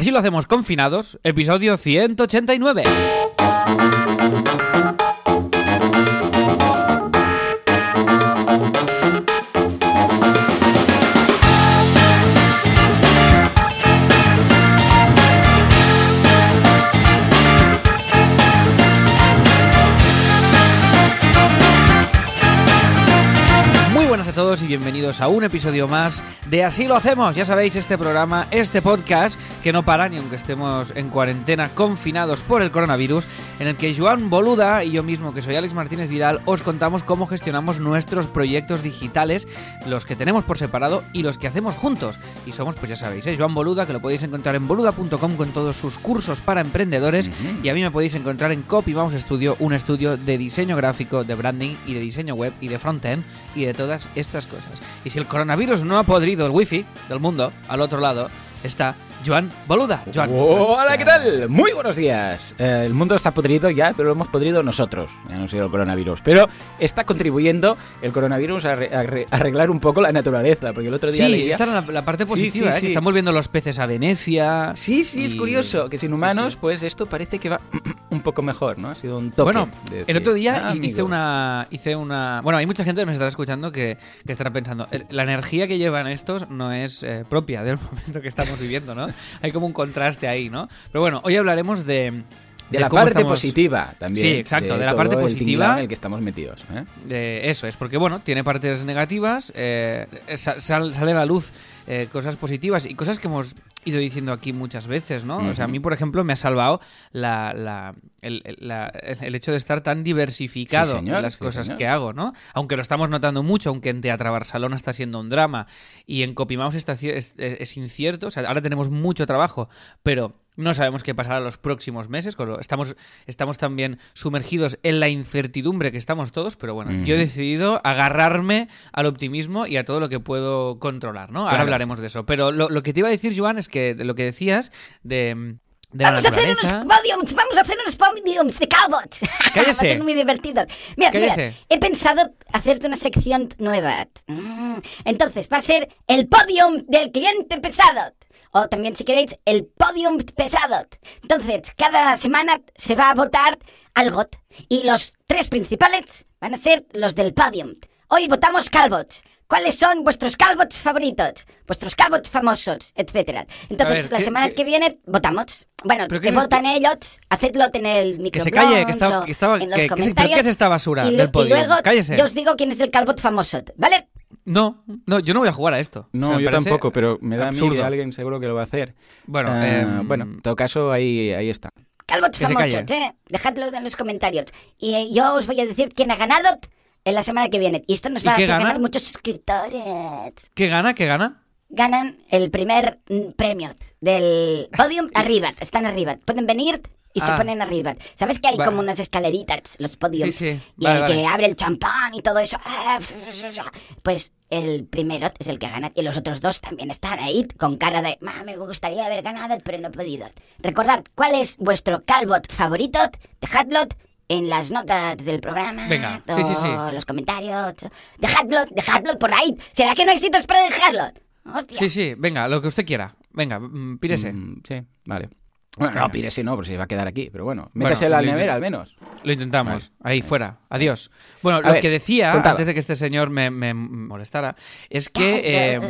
Así lo hacemos confinados, episodio 189. Muy buenas a todos y bienvenidos a un episodio más de Así lo hacemos. Ya sabéis, este programa, este podcast que no para ni aunque estemos en cuarentena confinados por el coronavirus, en el que Joan Boluda y yo mismo, que soy Alex Martínez Vidal, os contamos cómo gestionamos nuestros proyectos digitales, los que tenemos por separado y los que hacemos juntos. Y somos, pues ya sabéis, ¿eh? Joan Boluda, que lo podéis encontrar en boluda.com con todos sus cursos para emprendedores. Y a mí me podéis encontrar en Copy Mouse Studio, un estudio de diseño gráfico, de branding y de diseño web y de frontend y de todas estas cosas. Y si el coronavirus no ha podrido el wifi del mundo, al otro lado está Joan Boluda. Joan, Hola, ¿qué tal? Muy buenos días. Eh, el mundo está podrido ya, pero lo hemos podrido nosotros. Ya no ha sido el coronavirus. Pero está contribuyendo el coronavirus a, arre- a a arreglar un poco la naturaleza. Porque el otro día Sí, leía... esta era la, la parte positiva, sí, ¿eh? que sí. están volviendo los peces a Venecia. Sí, sí, es y- curioso que sin humanos, sí. pues esto parece que va un poco mejor, ¿no? Ha sido un toque. Bueno, de el otro día "Ah, hi- hice amigo". una, hice una... Bueno, hay mucha gente que nos estará escuchando que, que estará pensando, "El- la energía que llevan estos no es eh, propia del momento que estamos viviendo, ¿no? Hay como un contraste ahí, ¿no? Pero bueno, hoy hablaremos de... De la parte estamos- positiva también. Sí, exacto, de la todo parte positiva. en el que estamos metidos. ¿eh? de eso es, porque bueno, tiene partes negativas, eh, sa- sal- sale a la luz eh, cosas positivas y cosas que hemos ido diciendo aquí muchas veces, ¿no? O sea, a mí, por ejemplo, me ha salvado la, la- el, el- la- el hecho de estar tan diversificado Sí, señor, en las sí, cosas señor. que hago, ¿no? Aunque lo estamos notando mucho, aunque en Teatra Barcelona está siendo un drama y en Copymouse está, ci- es, es incierto, o sea, ahora tenemos mucho trabajo, pero no sabemos qué pasará los próximos meses. Estamos, estamos también sumergidos en la incertidumbre que estamos todos, pero bueno, yo he decidido agarrarme al optimismo y a todo lo que puedo controlar, ¿no? Ahora Claro. hablaremos de eso. Pero lo, lo que te iba a decir, Joan, es que de lo que decías de, de la Vamos a hacer unos podiums, vamos a hacer unos podiums de. Va Cállese. a ser muy divertido. Mira, mira, he pensado hacerte una sección nueva. Mm, Entonces, va a ser el podium del cliente pesado. O también, si queréis, el podium pesado. Entonces, cada semana se va a votar algo. Y los tres principales van a ser los del podium. Hoy votamos calvots. ¿Cuáles son vuestros calvots favoritos? Vuestros calvots famosos, etcétera. Entonces, ver, la ¿qué- semana qué- que viene votamos. Bueno, ¿Pero qué que es votan ellos, hacedlo en el Que micro se calle, que, está, que estaba... en los que- que se- ¿Pero comentarios. qué es esta basura y, del y podio? luego Cállese. yo os digo quién es el calvot famoso, ¿vale? No, no, yo no voy a jugar a esto. No, O sea, yo tampoco, pero me da absurdo. que alguien seguro que lo va a hacer. Bueno, Ah, em, bueno, en todo caso, ahí, ahí está. Calvots Que se famosos. ¿eh? Dejadlo en los comentarios. Y eh, yo os voy a decir quién ha ganado en la semana que viene. Y esto nos ¿Y va a hacer gana? ganar muchos suscriptores. ¿Qué gana? ¿Qué gana? Ganan el primer mm, premio del podium arriba. Están arriba. Pueden venir y se Ah. ponen arriba. ¿Sabes que hay Vale. como unas escaleritas, los podiums? Sí, sí. Y Vale, el vale. que abre el champán y todo eso. ah, Pues el primero es el que gana. Y los otros dos también están ahí con cara de, "Ma, me gustaría haber ganado, pero no he podido. Recordad, ¿cuál es vuestro calvot favorito? Dejadlo en las notas del programa. Venga, sí, sí, sí. o los comentarios. Dejadlo, dejadlo por ahí. ¿Será que no hay sitios para dejarlo? Hostia. Sí, sí, venga, lo que usted quiera. Venga, mm, pírese. Mm, sí, vale. Bueno, Venga. no, pírese no, porque se va a quedar aquí. Pero bueno, Bueno, métase en la lo nevera al menos. Lo intentamos. Vale. Ahí, fuera. Adiós. Bueno, A lo ver, que decía, contaba. antes de que este señor me, me molestara, es que... eh,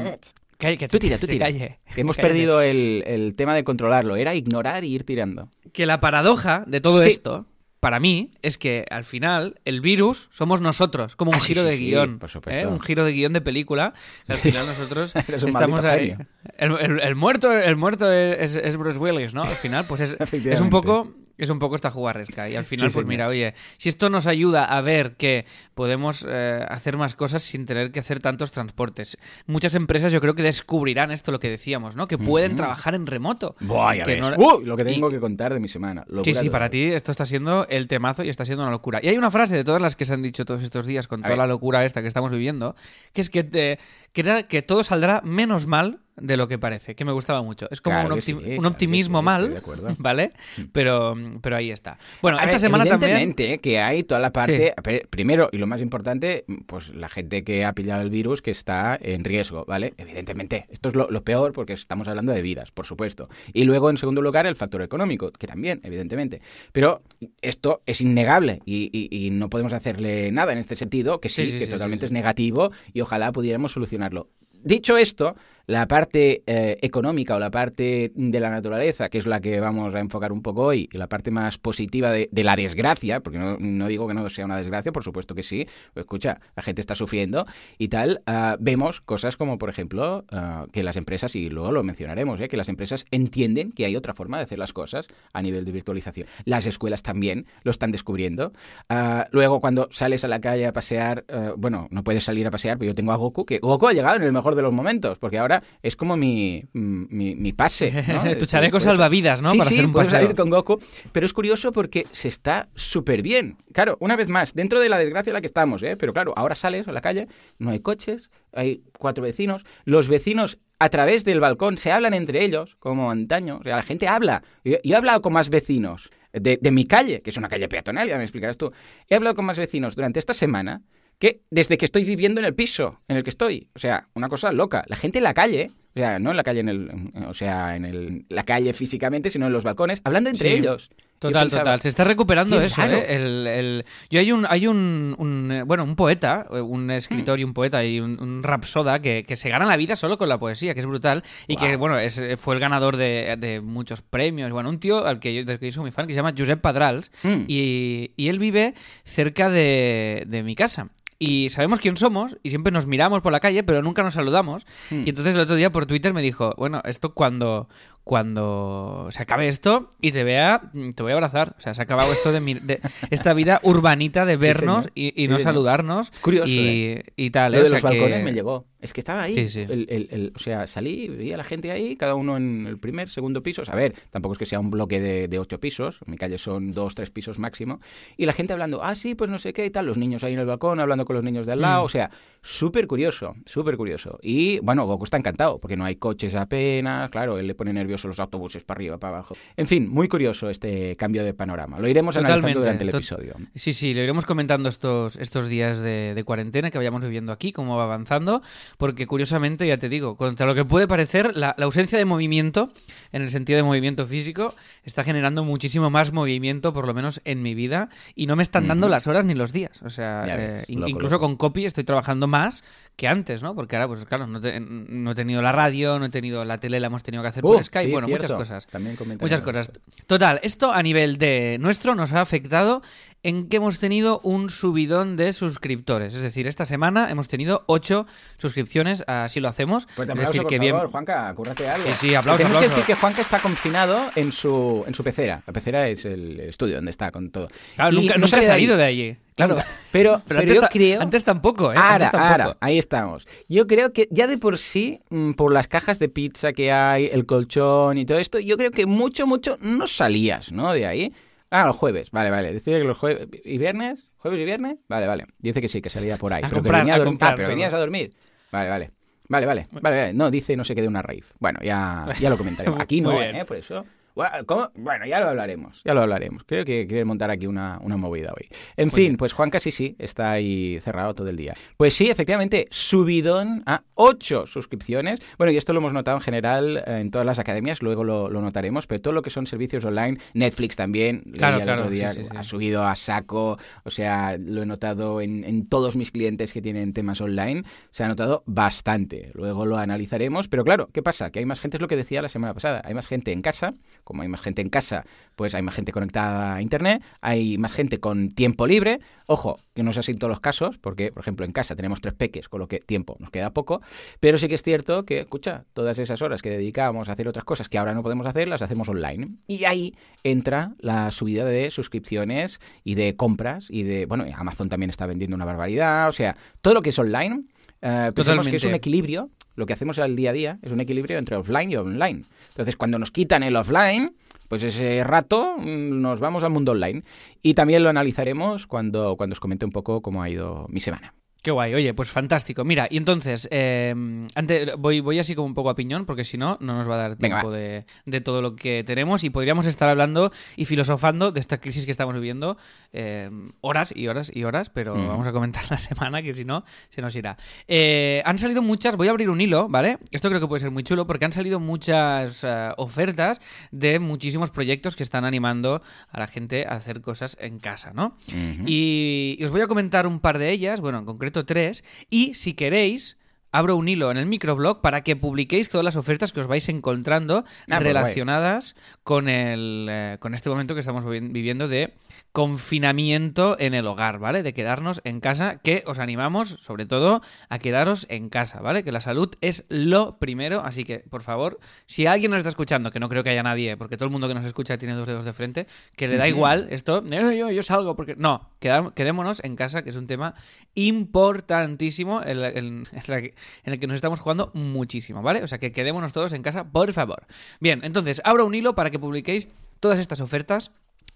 que, que Tú tira, tú tira. calle. Que hemos perdido el, el tema de controlarlo. Era ignorar y ir tirando. Que la paradoja de todo Sí. esto, para mí, es que al final el virus somos nosotros, como un Ah, giro sí, de sí, guion. por supuesto. ¿eh? Un giro de guion de película. que al final nosotros estamos ahí. El, el- el muerto, el muerto es, es Bruce Willis, ¿no? Al final, pues es, es un poco. Es un poco esta jugarresca. Y al final, Sí, pues señor. mira, oye, si esto nos ayuda a ver que podemos eh, hacer más cosas sin tener que hacer tantos transportes. Muchas empresas yo creo que descubrirán esto, lo que decíamos, ¿no? Que pueden trabajar en remoto. Buah, ya Que ves. no- lo que y- tengo que contar de mi semana. Sí, Locura sí, para ti esto está siendo el temazo y está siendo una locura. Y hay una frase de todas las que se han dicho todos estos días con A toda ver. la locura esta que estamos viviendo, que es que, te- que, era- que todo saldrá menos mal de lo que parece, que me gustaba mucho. Es como Claro un, que sí, un claro optimismo sí, mal. ¿vale? Pero, pero ahí está. Bueno, A esta ver, semana también... evidentemente que hay toda la parte, Sí. primero y lo más importante, pues la gente que ha pillado el virus que está en riesgo, ¿vale? Evidentemente, esto es lo, lo peor porque estamos hablando de vidas, por supuesto. Y luego, en segundo lugar, el factor económico, que también, evidentemente. Pero esto es innegable y, y- y no podemos hacerle nada en este sentido, que sí, que totalmente es negativo y ojalá pudiéramos solucionarlo. Dicho esto, la parte eh, económica o la parte de la naturaleza, que es la que vamos a enfocar un poco hoy, y la parte más positiva de, la desgracia, porque no, digo que no sea una desgracia, por supuesto que sí, escucha, la gente está sufriendo y tal, ah, vemos cosas como, por ejemplo, ah, que las empresas, y luego lo mencionaremos, ¿eh? que las empresas entienden que hay otra forma de hacer las cosas a nivel de virtualización. Las escuelas también lo están descubriendo. Ah, luego, cuando sales a la calle a pasear, eh, bueno, no puedes salir a pasear, pero yo tengo a Goku, que Goku ha llegado en el mejor de los momentos, porque ahora es como mi, mi, mi pase. ¿no? tu chaleco pues, salvavidas, ¿no? Sí, Para sí, hacer un puedes paseo. salir con Goku, pero es curioso porque se está súper bien. Claro, una vez más, dentro de la desgracia en la que estamos, ¿eh? pero claro, ahora sales a la calle, no hay coches, hay cuatro vecinos, los vecinos a través del balcón se hablan entre ellos, como antaño, o sea, la gente habla. Yo, yo he hablado con más vecinos de, de mi calle, que es una calle peatonal, ya me explicarás tú. He hablado con más vecinos durante esta semana que desde que estoy viviendo en el piso en el que estoy. O sea, una cosa loca. La gente en la calle, o sea, no en la calle, en el, o sea, en el, la calle físicamente, sino en los balcones, hablando entre Sí. ellos. Total, pensaba, total. Se está recuperando eso. ¿eh? El, el- Yo hay un, hay un, un, bueno, un poeta, eh, un escritor Hmm. y un poeta y un, un rapsoda que, que se gana la vida solo con la poesía, que es brutal y que, bueno, es, eh, fue el ganador de, de muchos premios. Bueno, un tío al que yo, del que yo soy muy fan que se llama Josep Padrals Mm. y, y él vive cerca de, de mi casa. Y sabemos quién somos y siempre nos miramos por la calle, pero nunca nos saludamos. Mm. Y entonces el otro día por Twitter me dijo, bueno, esto cuando, cuando se acabe esto y te vea, te voy a abrazar. O sea, se ha acabado esto de, mi- de esta vida urbanita de Sí, vernos señor. y, y Sí, no señor. saludarnos. Curioso, y, ¿eh? y tal. Lo ¿eh? de O sea los balcones que- me llegó. Es que estaba ahí. Sí, sí. El- el- el- o sea, salí, veía a la gente ahí, cada uno en el primer, segundo piso. A ver, tampoco es que sea un bloque de, de ocho pisos. En mi calle son dos, tres pisos máximo. Y la gente hablando, ah, sí, pues no sé qué y tal. Los niños ahí en el balcón hablando con los niños de al lado. Mm. O sea, súper curioso, súper curioso. Y bueno, Goku está encantado porque no hay coches apenas. Claro, él le pone nervioso los autobuses para arriba, para abajo. En fin, muy curioso este cambio de panorama. Lo iremos analizando Totalmente, durante el episodio. Sí, sí, lo iremos comentando estos, estos días de, de cuarentena que vayamos viviendo aquí, cómo va avanzando, porque curiosamente, ya te digo, contra lo que puede parecer, la, la ausencia de movimiento, en el sentido de movimiento físico, está generando muchísimo más movimiento, por lo menos en mi vida, y no me están dando Ujú. las horas ni los días. O sea, Ya ves, eh, loco, incluso loco. con copy estoy trabajando más que antes, ¿no? Porque ahora, pues claro, no, te- no he tenido la radio, no he tenido la tele, la hemos tenido que hacer por Uh, Skype, sí, bueno, muchas cosas. También Muchas cosas. Total, esto a nivel de nuestro nos ha afectado en que hemos tenido un subidón de suscriptores. Es decir, esta semana hemos tenido ocho suscripciones, así lo hacemos. Fuerte es aplauso, decir, por que favor, bien. Juanca, cúrrate algo. Sí, sí, Tenemos que decir que Juanca está confinado en su, en su pecera. La pecera es el estudio donde está con todo. Claro, nunca, nunca he sale salido de allí. Claro. Nunca. Pero, pero, antes, yo creo... antes tampoco, ¿eh? Ahora, Antes tampoco. ahora, ahí estamos. Yo creo que ya de por sí, mm, por las cajas de pizza que hay, el colchón y todo esto, yo creo que mucho, mucho no salías, ¿no? De ahí. Ah, los jueves, vale, vale. Dice que los jueves y viernes, jueves y viernes, vale, vale. Dice que sí, que salía por ahí. A pero comprar, que venía a a dormir. comprar Ah, pero venías a dormir. Vale, vale. Vale, vale, vale, vale. No, dice no sé qué de una rave. Bueno, ya, ya lo comentaremos. Aquí no. ¿eh? Por eso. Bueno, ya lo hablaremos, ya lo hablaremos. Creo que quiere montar aquí una, una movida hoy. En fin, pues Juanca sí, sí, está ahí cerrado todo el día. Pues sí, efectivamente, subidón a 8 suscripciones. Bueno, y esto lo hemos notado en general eh, en todas las academias, luego lo, lo notaremos, pero todo lo que son servicios online, Netflix también, Claro, el claro, otro día, sí, sí, sí. ha subido a saco, o sea, lo he notado en, en todos mis clientes que tienen temas online, se ha notado bastante. Luego lo analizaremos, pero claro, ¿qué pasa? Que hay más gente, es lo que decía la semana pasada, hay más gente en casa, como hay más gente en casa, pues hay más gente conectada a Internet, hay más gente con tiempo libre. Ojo, que no es así en todos los casos, porque, por ejemplo, en casa tenemos tres peques, con lo que tiempo nos queda poco, pero sí que es cierto que, escucha, todas esas horas que dedicábamos a hacer otras cosas que ahora no podemos hacer, las hacemos online. Y ahí entra la subida de suscripciones y de compras y de, bueno, Amazon también está vendiendo una barbaridad, o sea, todo lo que es online, eh, pensemos que es un equilibrio, lo que hacemos al día a día es un equilibrio entre offline y online. Entonces, cuando nos quitan el offline, pues ese rato mm, nos vamos al mundo online. Y también lo analizaremos cuando, cuando os comente un poco cómo ha ido mi semana. Qué guay, oye, pues fantástico. Mira, y entonces, eh, antes, voy, voy así como un poco a piñón, porque si no, no nos va a dar tiempo de, de todo lo que tenemos y podríamos estar hablando y filosofando de esta crisis que estamos viviendo eh, horas y horas y horas, pero vamos a comentar la semana, que si no, se nos irá. Eh, han salido muchas, voy a abrir un hilo, ¿vale? Esto creo que puede ser muy chulo, porque han salido muchas ofertas de muchísimos proyectos que están animando a la gente a hacer cosas en casa, ¿no? Y, y os voy a comentar un par de ellas, bueno, en concreto tres, y si queréis... Abro un hilo en el microblog para que publiquéis todas las ofertas que os vais encontrando Ah, pues relacionadas con el eh, con este momento que estamos vi- viviendo de confinamiento en el hogar, ¿vale? De quedarnos en casa, que os animamos, sobre todo, a quedaros en casa, ¿vale? Que la salud es lo primero, así que, por favor, si alguien nos está escuchando, que no creo que haya nadie, porque todo el mundo que nos escucha tiene dos dedos de frente, que le da igual esto, "Eh, yo, yo salgo, porque... No, quedar- quedémonos en casa, que es un tema importantísimo en, la- en- en la que- en el que nos estamos jugando muchísimo, ¿vale? O sea, que quedémonos todos en casa, por favor. Bien, entonces, abro un hilo para que publiquéis todas estas ofertas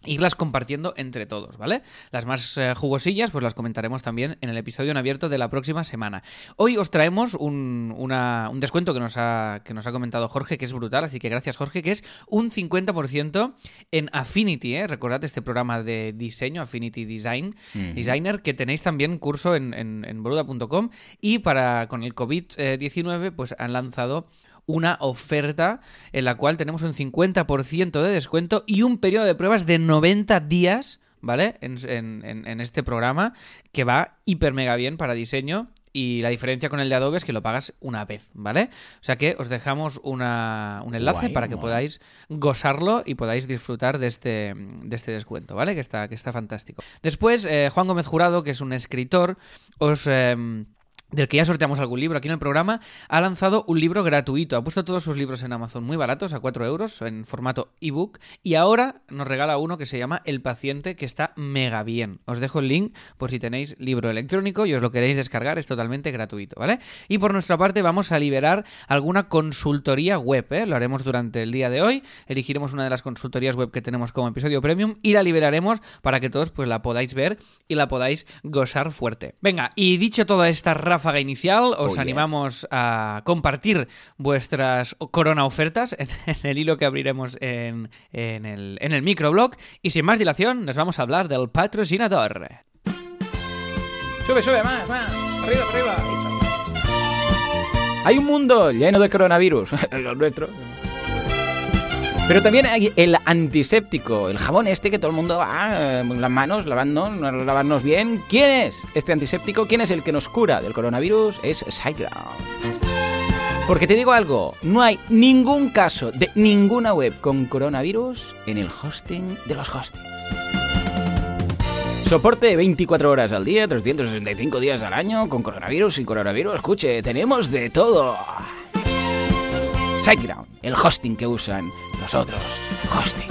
irlas compartiendo entre todos, ¿vale? Las más eh, jugosillas, pues las comentaremos también en el episodio en abierto de la próxima semana. Hoy os traemos un, una- un descuento que nos, ha, que nos ha comentado Jorge, que es brutal, así que gracias Jorge, que es un 50% en Affinity, ¿eh? Recordad este programa de diseño, Affinity Design. Designer, que tenéis también curso en, en, en boluda.com y para con el COVID-19 pues han lanzado una oferta en la cual tenemos un 50% de descuento y un periodo de pruebas de 90 días, ¿vale? En, en- en- en este programa que va hiper mega bien para diseño y la diferencia con el de Adobe es que lo pagas una vez, ¿vale? O sea que os dejamos una- un enlace Guay, para que podáis gozarlo y podáis disfrutar de este, de este descuento, ¿vale? Que está, que está fantástico. Después, eh, Juan Gómez Jurado, que es un escritor, os... em, del que ya sorteamos algún libro aquí en el programa, ha lanzado un libro gratuito. Ha puesto todos sus libros en Amazon muy baratos, a 4 euros, en formato ebook, y ahora nos regala uno que se llama El paciente, que está mega bien. Os dejo el link por si tenéis libro electrónico y os lo queréis descargar, es totalmente gratuito, ¿vale? Y por nuestra parte vamos a liberar alguna consultoría web, ¿eh? Lo haremos durante el día de hoy, elegiremos una de las consultorías web que tenemos como episodio premium y la liberaremos para que todos pues la podáis ver y la podáis gozar fuerte. Venga, y dicho toda esta ráfaga inicial, os Oh, yeah. animamos a compartir vuestras corona ofertas en, en el hilo que abriremos en, en el, en el microblog. Y sin más dilación, nos vamos a hablar del patrocinador. Sube, sube, más, más. Arriba, arriba. Hay un mundo lleno de coronavirus, el nuestro. Pero también hay el antiséptico, el jabón este que todo el mundo va, eh, las manos, lavando, lavarnos bien. ¿Quién es este antiséptico? ¿Quién es el que nos cura del coronavirus? Es SiteGround. Porque te digo algo, no hay ningún caso de ninguna web con coronavirus en el hosting de los hostings. Soporte 24 horas al día, 365 días al año, con coronavirus y coronavirus. Escuche, tenemos de todo. SiteGround, el hosting que usan los otros. Hosting.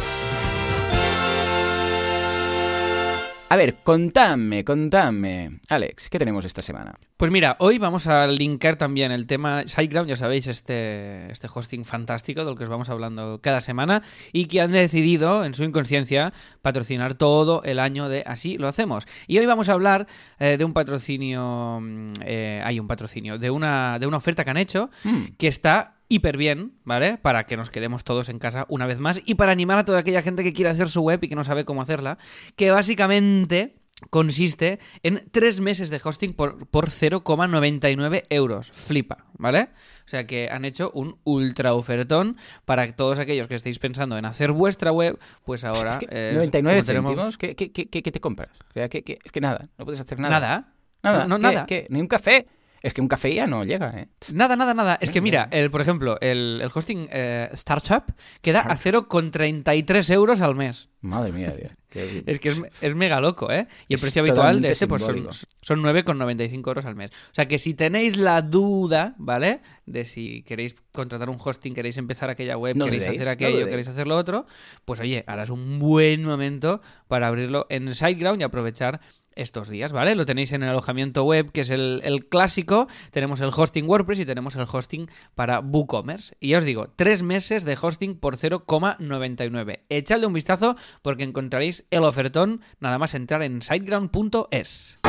A ver, contadme, contadme. Alex, ¿qué tenemos esta semana? Pues mira, hoy vamos a linkar también el tema SiteGround, ya sabéis, este, este hosting fantástico del que os vamos hablando cada semana y que han decidido, en su inconsciencia, patrocinar todo el año de Así lo hacemos. Y hoy vamos a hablar eh, de un patrocinio, mm, eh, hay un patrocinio, de una, de una oferta que han hecho Hmm. que está hiper bien, ¿vale? Para que nos quedemos todos en casa una vez más y para animar a toda aquella gente que quiere hacer su web y que no sabe cómo hacerla, que básicamente consiste en tres meses de hosting por, por 0,99 euros. Flipa, ¿vale? O sea que han hecho un ultra ofertón para todos aquellos que estéis pensando en hacer vuestra web, pues ahora... Es que eh, 99 como tenemos- ¿qué, qué, qué, qué- te compras? O sea, es que nada, no puedes hacer nada. Nada. Nada, No, no, nada. ¿Qué? Ni un café. Es que un café ya no llega, ¿eh? Nada, nada, nada. Es que mira, el, por ejemplo, el, el hosting eh, Startup queda a 0,33 euros al mes. Madre mía, Dios. Es que es, es mega loco, ¿eh? Y el Es precio habitual de este pues son, son 9,95 euros al mes. O sea que si tenéis la duda, ¿vale? De si queréis contratar un hosting, queréis empezar aquella web, No queréis dudéis, hacer aquello, queréis hacer lo otro, pues oye, ahora es un buen momento para abrirlo en SiteGround y aprovechar estos días, ¿vale? Lo tenéis en el alojamiento web, que es el, clásico. Tenemos el hosting WordPress y tenemos el hosting para WooCommerce. Y ya os digo, tres meses de hosting por 0,99. Echadle un vistazo porque encontraréis el ofertón nada más entrar en siteground.es.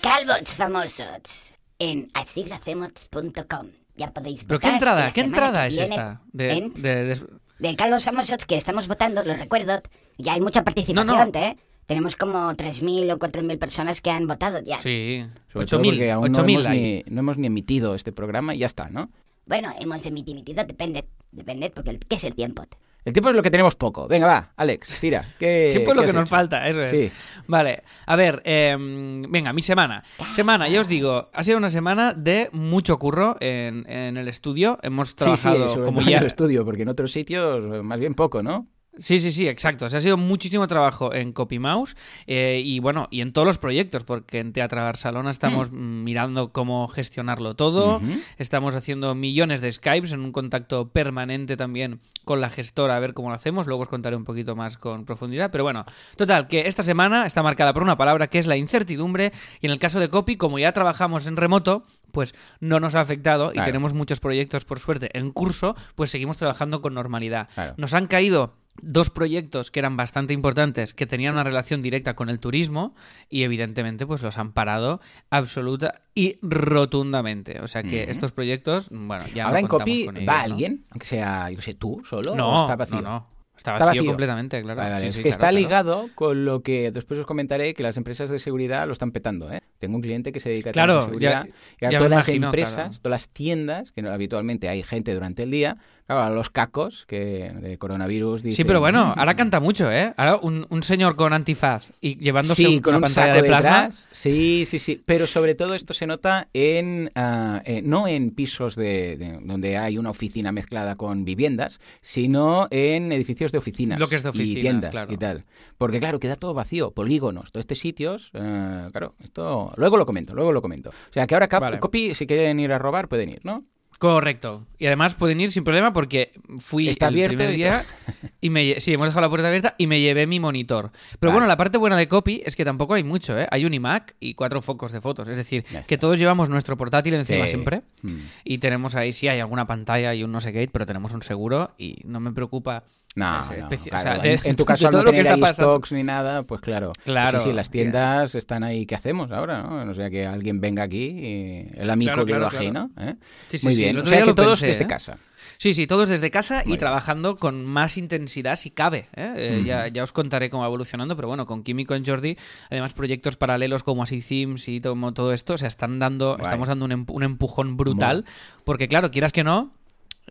Calvos famosos en asillohacemos.com. Ya podéis ¿Pero qué votar entrada? la ¿Qué entrada es esta? De, en- de- de- de Calvos famosos que estamos votando, lo recuerdo. Ya hay mucha participación, No, no. ¿eh? Tenemos como 3.000 o 4.000 personas que han votado ya. Sí, Sobre todo 8.000 porque aún no 8.000 hemos, hay. ni, no hemos ni emitido este programa y ya está, ¿no? Bueno, hemos emitido, depende, depende, porque el- ¿qué es el tiempo? El tiempo es lo que tenemos poco. Venga, va, Alex, tira. ¿Qué, Tiempo es lo que nos hecho? falta, eso es. Sí. Vale, a ver, em, venga, mi semana. Semana, ya os digo, ha sido una semana de mucho curro en, en el estudio. Hemos Sí, sí, trabajado sobre como todo ya... en el estudio, porque en otros sitios eh, más bien poco, ¿no? Sí, sí, sí, exacto. O sea, ha sido muchísimo trabajo en CopyMouse eh, y bueno, y en todos los proyectos, porque en Teatro Barcelona estamos mm, mirando cómo gestionarlo todo, estamos haciendo millones de Skypes en un contacto permanente también con la gestora a ver cómo lo hacemos, luego os contaré un poquito más con profundidad, pero bueno, total, que esta semana está marcada por una palabra que es la incertidumbre y en el caso de Copy, como ya trabajamos en remoto, pues no nos ha afectado y tenemos muchos proyectos por suerte en curso, pues seguimos trabajando con normalidad. Claro. Nos han caído dos proyectos que eran bastante importantes, que tenían una relación directa con el turismo y evidentemente pues los han parado absoluta y rotundamente. O sea que estos proyectos, bueno, ya Ahora no en Copy con ellos, va ¿no? alguien, aunque sea, yo sé, tú solo, o No, está vacío. no, no. Está Está vacío, vacío. completamente, claro. Vale, vale, Sí, es sí, que claro, está claro. ligado con lo que después os comentaré que las empresas de seguridad lo están petando. ¿eh? Tengo un cliente que se dedica a Claro, seguridad ya- y a todas las imagino, empresas, todas las tiendas, que habitualmente hay gente durante el día, claro, a los cacos que de coronavirus Sí, dicen, pero bueno, ahora canta mucho, ¿eh? Ahora un, un señor con antifaz y llevándose Sí, un- con una un pantalla de plasma. detrás. Sí, sí, sí. Pero sobre todo esto se nota en eh, no en pisos de, de- donde hay una oficina mezclada con viviendas, sino en edificios de oficinas Bloques de y oficinas, tiendas claro. y tal. Porque claro, queda todo vacío, polígonos, todos estos sitios. eh, claro, esto luego lo comento, luego lo comento. O sea que ahora Cap- Vale. Copy, si quieren ir a robar, pueden ir, ¿no? Correcto. Y además pueden ir sin problema porque fui Está el abierto primer día y me sí, hemos dejado la puerta abierta y me llevé mi monitor. Pero Vale. bueno, la parte buena de Copy es que tampoco hay mucho, ¿eh? Hay un iMac y cuatro focos de fotos. Es decir, que todos llevamos nuestro portátil encima Sí. siempre. Mm. Y tenemos ahí, sí, hay alguna pantalla y un no sé qué, pero tenemos un seguro y no me preocupa. No, no, o sea, en, de- en tu caso al no tener ahí stocks ni nada, pues claro. Claro. Sí, sí, las tiendas están ahí, ¿qué hacemos ahora? No, no sea que alguien venga aquí, y el amigo Claro, de lo ajeno. ¿eh? Sí, sí, Muy sí, bien, o sea que todos pensé, desde ¿eh? casa. Sí, sí, todos desde casa y bien. trabajando con más intensidad si cabe. ¿eh? Eh, ya, ya os contaré cómo va evolucionando, pero bueno, con y con Jordi, además proyectos paralelos como así Themes y todo, todo esto, o sea, están dando, Guay. estamos dando un, un empujón brutal, porque claro, quieras que no,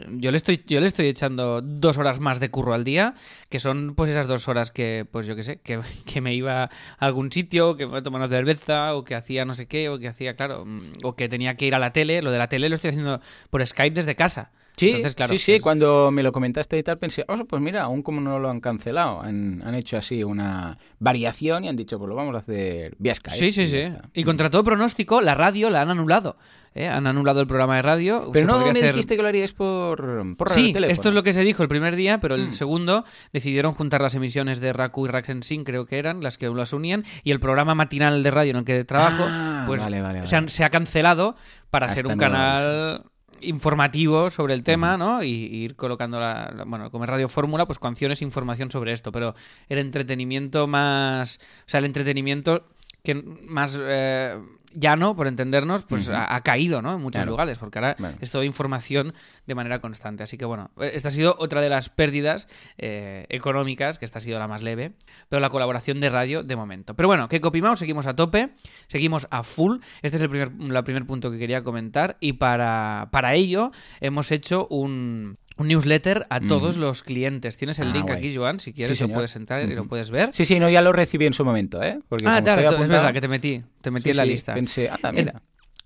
yo le estoy yo le estoy echando dos horas más de curro al día que son pues esas dos horas que pues yo qué sé que, que me iba a algún sitio que me a tomar una cerveza o que hacía no sé qué o que hacía claro mm, o que tenía que ir a la tele. Lo de la tele lo estoy haciendo por Skype desde casa Sí, Entonces, claro, sí, sí, es- cuando me lo comentaste y tal pensé, oh, pues mira, aún como no lo han cancelado, han, han hecho así una variación y han dicho, pues lo vamos a hacer vía Skype. Sí, sí, y sí. está. Y contra todo pronóstico, la radio la han anulado. ¿eh? Han anulado el programa de radio. Pero no me hacer- dijiste que lo haríais por, por Sí, teléfono. esto es lo que se dijo el primer día, pero el Mm. segundo decidieron juntar las emisiones de Raku y Raxensin, creo que eran, las que las unían, y el programa matinal de radio en el que trabajo, Ah, pues vale, vale, Se, han- se ha cancelado para Hasta ser un canal informativo sobre el tema, ¿no? Y, y ir colocando la, la- bueno, como es Radio Fórmula, pues canciones e información sobre esto, pero el entretenimiento más, o sea, el entretenimiento que más eh, llano, por entendernos, pues ha, ha caído, ¿no? En muchos Claro. lugares, porque ahora Bueno. es todo información de manera constante. Así que bueno, esta ha sido otra de las pérdidas eh, económicas, que esta ha sido la más leve, pero la colaboración de radio de momento. Pero bueno, que CopyMouse seguimos a tope, seguimos a full. Este es el primer, el primer punto que quería comentar y para, para ello hemos hecho un, un newsletter a todos los clientes. Tienes el Ah, link guay. aquí, Joan, si quieres Sí, lo puedes entrar y lo puedes ver. Sí, sí, no, ya lo recibí en su momento, ¿eh? Porque Ah, claro, estoy es apuntado- verdad que te metí, te metí Sí, en la sí, lista. Pensé, anda, mira.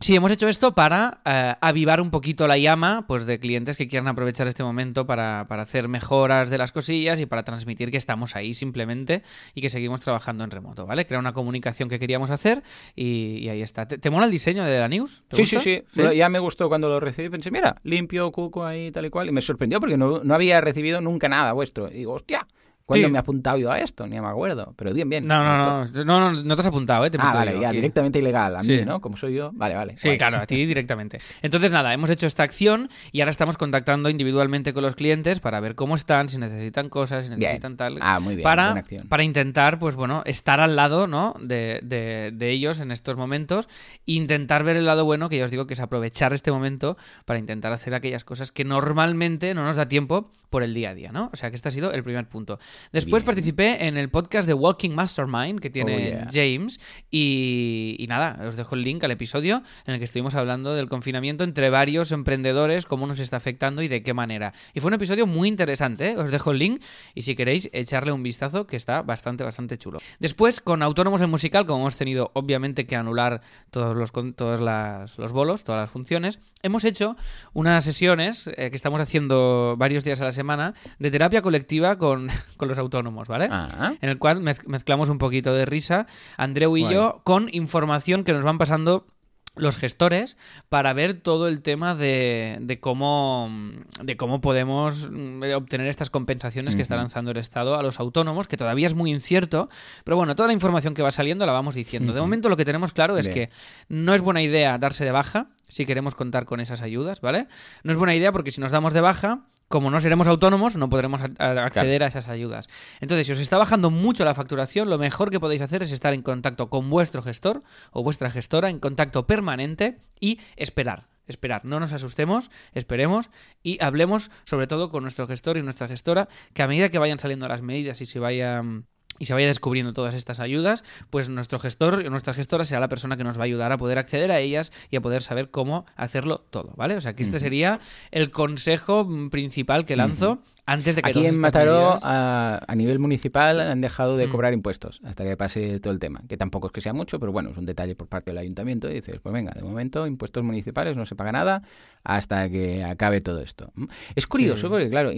Sí, hemos hecho esto para eh, avivar un poquito la llama pues, de clientes que quieran aprovechar este momento para, para hacer mejoras de las cosillas y para transmitir que estamos ahí simplemente y que seguimos trabajando en remoto, ¿vale? Crear una comunicación que queríamos hacer y, y ahí está. ¿Te, te mola el diseño de la news? ¿Te Sí, sí, sí, Ya me gustó cuando lo recibí. Pensé, mira, limpio, cuco ahí, tal y cual. Y me sorprendió porque no, no había recibido nunca nada vuestro. Y digo, hostia, ¿Cuándo Sí. me he apuntado yo a esto? Ni me acuerdo. Pero bien, bien. No, no, no, no, no, no te has apuntado, ¿eh? Te Ah, vale, yo ya, aquí. directamente ilegal. A mí, Sí. ¿no? Como soy yo. Vale, vale. Sí, guay. claro, a ti directamente. Entonces, nada, hemos hecho esta acción y ahora estamos contactando individualmente con los clientes para ver cómo están, si necesitan cosas, si Bien. necesitan tal. Ah, muy bien. para, para intentar, pues bueno, estar al lado, ¿no? De, de- de ellos en estos momentos e intentar ver el lado bueno, que ya os digo que es aprovechar este momento para intentar hacer aquellas cosas que normalmente no nos da tiempo por el día a día, ¿no? O sea que este ha sido el primer punto. Después Bien. participé en el podcast de Walking Mastermind que tiene Oh, yeah. James y, y nada, os dejo el link al episodio en el que estuvimos hablando del confinamiento entre varios emprendedores, cómo nos está afectando y de qué manera. Y fue un episodio muy interesante, ¿eh? os dejo el link y si queréis echarle un vistazo que está bastante, bastante chulo. Después, con Autónomos en Musical, como hemos tenido obviamente que anular todos los, todos las- los bolos, todas las funciones, hemos hecho unas sesiones eh, que estamos haciendo varios días a la semana de terapia colectiva con, con los autónomos, ¿vale? Ah, en el cual mez- mezclamos un poquito de risa, Andreu y yo, con información que nos van pasando los gestores para ver todo el tema de, de cómo de cómo podemos mm, obtener estas compensaciones que está lanzando el Estado a los autónomos, que todavía es muy incierto, pero bueno, toda la información que va saliendo la vamos diciendo. De momento lo que tenemos claro es Bien. que no es buena idea darse de baja si queremos contar con esas ayudas, ¿vale? No es buena idea porque si nos damos de baja, como no seremos autónomos, no podremos acceder a esas ayudas. Entonces, si os está bajando mucho la facturación, lo mejor que podéis hacer es estar en contacto con vuestro gestor o vuestra gestora, en contacto permanente y esperar. Esperar, no nos asustemos, esperemos y hablemos sobre todo con nuestro gestor y nuestra gestora, que a medida que vayan saliendo las medidas y se vayan y se vaya descubriendo todas estas ayudas, pues nuestro gestor o nuestra gestora será la persona que nos va a ayudar a poder acceder a ellas y a poder saber cómo hacerlo todo, ¿vale? O sea que este sería el consejo principal que lanzo antes de que Aquí en Mataró, medidas- a, a nivel municipal, han dejado de Mm. cobrar impuestos hasta que pase todo el tema. Que tampoco es que sea mucho, pero bueno, es un detalle por parte del ayuntamiento. Y dices, pues venga, de momento, impuestos municipales no se paga nada hasta que acabe todo esto. Es curioso Sí. porque, claro,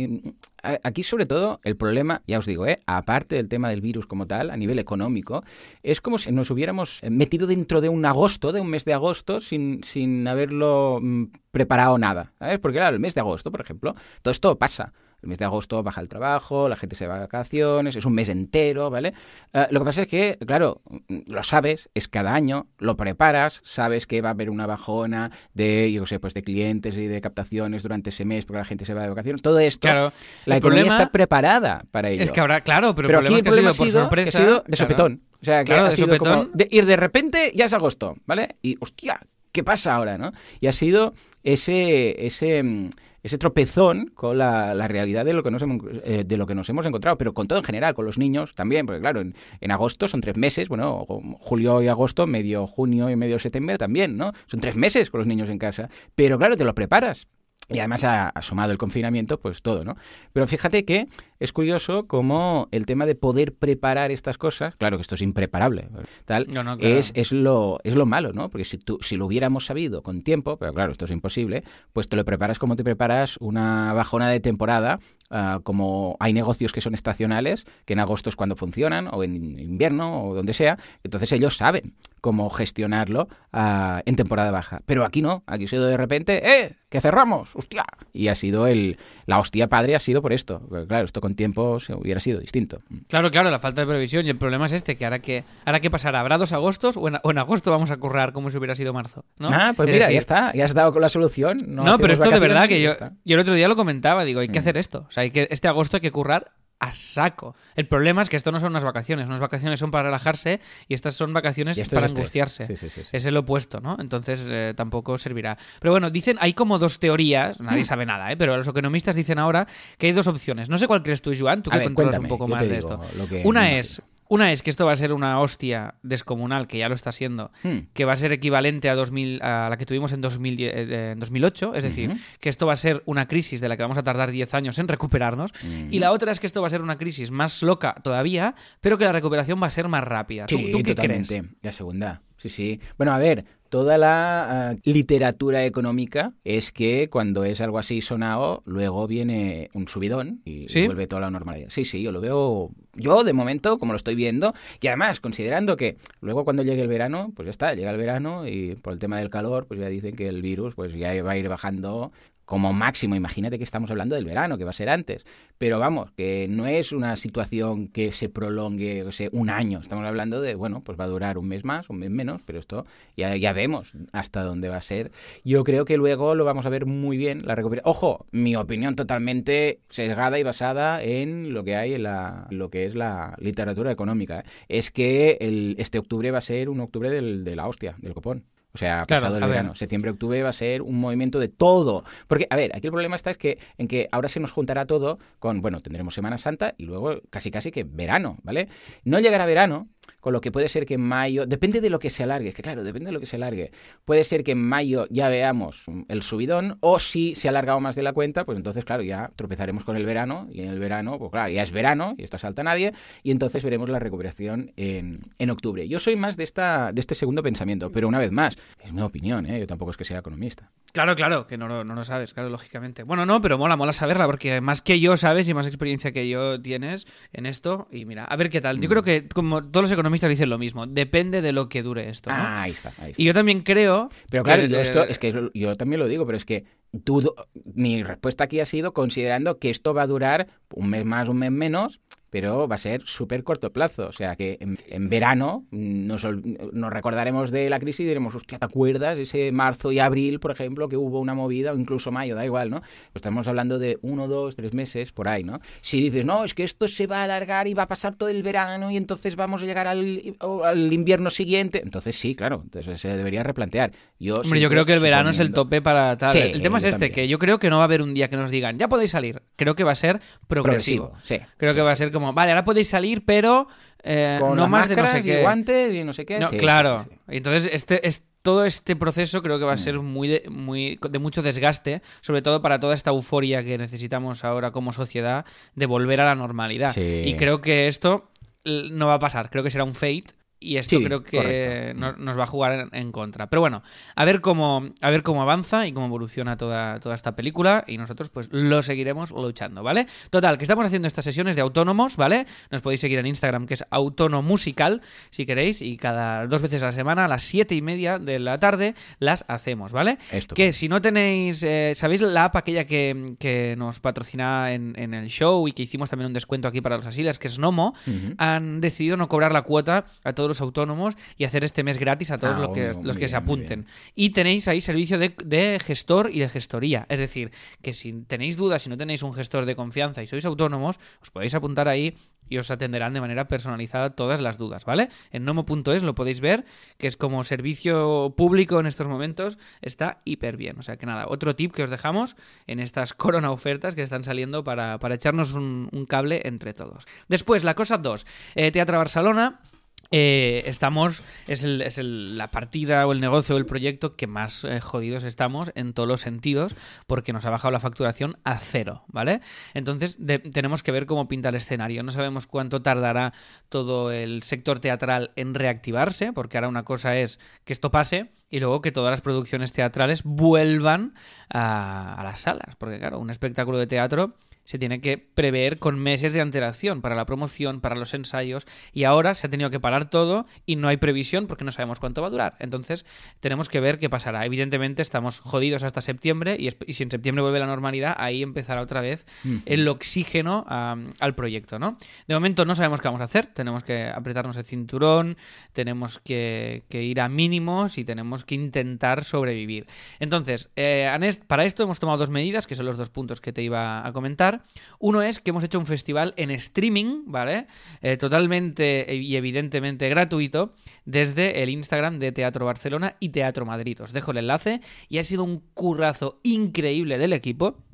aquí sobre todo el problema, ya os digo, ¿eh? aparte del tema del virus como tal, a nivel económico, es como si nos hubiéramos metido dentro de un agosto, de un mes de agosto, sin, sin haberlo mm, preparado nada. ¿Sabes? Porque, claro, el mes de agosto, por ejemplo, todo esto pasa. El mes de agosto baja el trabajo, la gente se va de vacaciones, es un mes entero, ¿vale? Eh, lo que pasa es que, claro, lo sabes, es cada año, lo preparas, sabes que va a haber una bajona de, yo sé, pues de clientes y de captaciones durante ese mes porque la gente se va de vacaciones. Todo esto, Claro, la economía problema está preparada para ello. es que habrá, claro, pero, Pero el aquí el problema problema ha sido por que ha sorpresa. sido de claro. sopetón. O sea, que Claro, ha de sido como de- y de repente ya es agosto, ¿vale? Y, hostia, ¿qué pasa ahora, no? Y ha sido ese, ese, mm, ese tropezón con la, realidad de lo, que nos hemos, eh, de lo que nos hemos encontrado, pero con todo en general, con los niños también, porque claro, en, agosto son tres meses, bueno, julio y agosto, medio junio y medio septiembre también, ¿no? Son tres meses con los niños en casa, pero claro, te lo preparas. Y además ha asomado el confinamiento, pues todo, ¿no? Pero fíjate que es curioso cómo el tema de poder preparar estas cosas, claro que esto es impreparable, tal, No, no, claro. es, es, lo, es lo malo, ¿no? Porque si, tú, si lo hubiéramos sabido con tiempo, pero claro, esto es imposible, pues te lo preparas como te preparas una bajona de temporada, ah, como hay negocios que son estacionales, que en agosto es cuando funcionan, o en invierno, o donde sea, entonces ellos saben cómo gestionarlo ah, en temporada baja. Pero aquí no, aquí ha sido de repente, ¡eh! ¡Que cerramos! ¡Hostia! Y ha sido el. La hostia padre ha sido por esto. Claro, esto con tiempo se hubiera sido distinto. Claro, claro, la falta de previsión y el problema es este, que ahora que ahora qué pasará, ¿habrá dos agostos o en, o en agosto vamos a currar como si hubiera sido marzo? ¿no? Ah, pues Es mira, decir, ya está, ya has dado con la solución. No, No, pero esto de verdad que yo, yo el otro día lo comentaba, digo, hay que Mm. hacer esto. O sea, hay que, este agosto hay que currar a saco. El problema es que esto no son unas vacaciones. Unas vacaciones son para relajarse y estas son vacaciones para es angustiarse. Sí, sí, sí. Es el opuesto, ¿no? Entonces eh, tampoco servirá. Pero bueno, dicen, hay como dos teorías, Hmm. nadie sabe nada, ¿eh? pero los economistas dicen ahora que hay dos opciones. No sé cuál crees tú, Joan, tú A que ver, controlas un poco más de esto. Una es. Una es que esto va a ser una hostia descomunal, que ya lo está siendo, Hmm. que va a ser equivalente a, 2000, a la que tuvimos en, 2010, eh, en 2008, es decir, que esto va a ser una crisis de la que vamos a tardar 10 años en recuperarnos, Ujú. y la otra es que esto va a ser una crisis más loca todavía, pero que la recuperación va a ser más rápida. ¿Tú, Sí, tú qué totalmente. crees? La segunda. Sí, sí. Bueno, a ver, toda la ah, literatura económica es que cuando es algo así sonado, luego viene un subidón y ¿Sí? vuelve toda la normalidad. Sí, sí, yo lo veo Yo, de momento, como lo estoy viendo, y además, considerando que luego cuando llegue el verano, pues ya está, llega el verano y por el tema del calor, pues ya dicen que el virus pues ya va a ir bajando como máximo. Imagínate que estamos hablando del verano, que va a ser antes. Pero vamos, que no es una situación que se prolongue un año. Estamos hablando de, bueno, pues va a durar un mes más, un mes menos, pero esto ya, ya vemos hasta dónde va a ser. Yo creo que luego lo vamos a ver muy bien, la recuperación. Ojo, mi opinión totalmente sesgada y basada en lo que hay en la, lo que es la literatura económica. ¿eh? Es que el, este octubre va a ser un octubre del, de la hostia, del copón. O sea, Claro, pasado el ver. verano, septiembre-octubre va a ser un movimiento de todo. Porque, a ver, aquí el problema está es que en que ahora se nos juntará todo con, bueno, tendremos Semana Santa y luego casi casi que verano, ¿vale? No llegará verano, con lo que puede ser que en mayo, depende de lo que se alargue, es que claro, depende de lo que se alargue. Puede ser que en mayo ya veamos el subidón, o si se ha alargado más de la cuenta, pues entonces, claro, ya tropezaremos con el verano, y en el verano, pues claro, ya es verano, y esto salta a nadie, y entonces veremos la recuperación en, en octubre. Yo soy más de, esta, de este segundo pensamiento, pero una vez más, es mi opinión, ¿eh? yo tampoco es que sea economista. Claro, claro, que no, lo- no lo sabes, claro, lógicamente. Bueno, no, pero mola, mola saberla, porque más que yo sabes y más experiencia que yo tienes en esto. Y mira, a ver qué tal. Yo Mm. creo que, como todos los economistas dicen lo mismo, depende de lo que dure esto, ¿no? Ah, ahí está, ahí está. y yo también creo. Pero claro, que- yo, esto, es que yo también lo digo, pero es que mi respuesta aquí ha sido considerando que esto va a durar un mes más, un mes menos, pero va a ser súper corto plazo. O sea que en, en verano mm, nos, nos recordaremos de la crisis y diremos, hostia, ¿te acuerdas? Ese marzo y abril, por ejemplo, que hubo una movida, o incluso mayo, da igual, ¿no? Estamos hablando de uno, dos, tres meses, por ahí, ¿no? Si dices, no, es que esto se va a alargar y va a pasar todo el verano y entonces vamos a llegar al, invierno siguiente, entonces sí, claro, entonces se debería replantear. Yo, Hombre, yo creo que el verano es el tope para tal. Sí, el tema es este, también. que yo creo que no va a haber un día que nos digan, ya podéis salir. Creo que va a ser progresivo. sí. Creo que Sí, va a ser como, vale, ahora podéis salir, pero eh, Con no más de no sé y guantes y no sé qué. No, claro. Entonces, este, es, todo este proceso creo que va a ser muy de, muy de mucho desgaste, sobre todo para toda esta euforia que necesitamos ahora como sociedad de volver a la normalidad. Sí. Y creo que esto no va a pasar, creo que será un fate. Y esto Sí, creo que no- nos va a jugar en, en contra. Pero bueno, a ver cómo, a ver cómo avanza y cómo evoluciona toda, toda esta película. Y nosotros, pues, lo seguiremos luchando, ¿vale? Total, que estamos haciendo estas sesiones de autónomos, ¿vale? Nos podéis seguir en Instagram, que es autonomusical, si queréis, y cada dos veces a la semana, a las siete y media de la tarde, las hacemos, ¿vale? Esto. Que si no tenéis, eh, ¿sabéis la app aquella que, que nos patrocina en, en el show y que hicimos también un descuento aquí para los asilas, que es Nomo? Han decidido no cobrar la cuota a todos los autónomos y hacer este mes gratis a todos Ah, los que, los que se apunten. Y tenéis ahí servicio de, de gestor y de gestoría. Es decir, que si tenéis dudas, si no tenéis un gestor de confianza y sois autónomos, os podéis apuntar ahí y os atenderán de manera personalizada todas las dudas, ¿vale? En nomo.es lo podéis ver, que es como servicio público en estos momentos, está hiper bien. O sea que nada, otro tip que os dejamos en estas corona ofertas que están saliendo para, para echarnos un, un cable entre todos. Después, la cosa 2, Teatro Barcelona. Eh, estamos, es, el- es el- la partida o el negocio o el proyecto que más eh, jodidos estamos en todos los sentidos porque nos ha bajado la facturación a cero, ¿vale? Entonces tenemos que ver cómo pinta el escenario. No sabemos cuánto tardará todo el sector teatral en reactivarse, porque ahora una cosa es que esto pase y luego que todas las producciones teatrales vuelvan a, a las salas, porque claro, un espectáculo de teatro se tiene que prever con meses de antelación para la promoción, para los ensayos, y ahora se ha tenido que parar todo y no hay previsión porque no sabemos cuánto va a durar. Entonces, tenemos que ver qué pasará. Evidentemente, estamos jodidos hasta septiembre y, si en septiembre vuelve la normalidad, ahí empezará otra vez el oxígeno al proyecto, ¿no? De momento no sabemos qué vamos a hacer, tenemos que apretarnos el cinturón, tenemos que, que ir a mínimos y tenemos que intentar sobrevivir. Entonces, eh, Anest, para esto hemos tomado dos medidas, que son los dos puntos que te iba a comentar. Uno es que hemos hecho un festival en streaming, ¿vale? Eh, totalmente y evidentemente gratuito desde el Instagram de Teatro Barcelona y Teatro Madrid. Os dejo el enlace y ha sido un currazo increíble del equipo.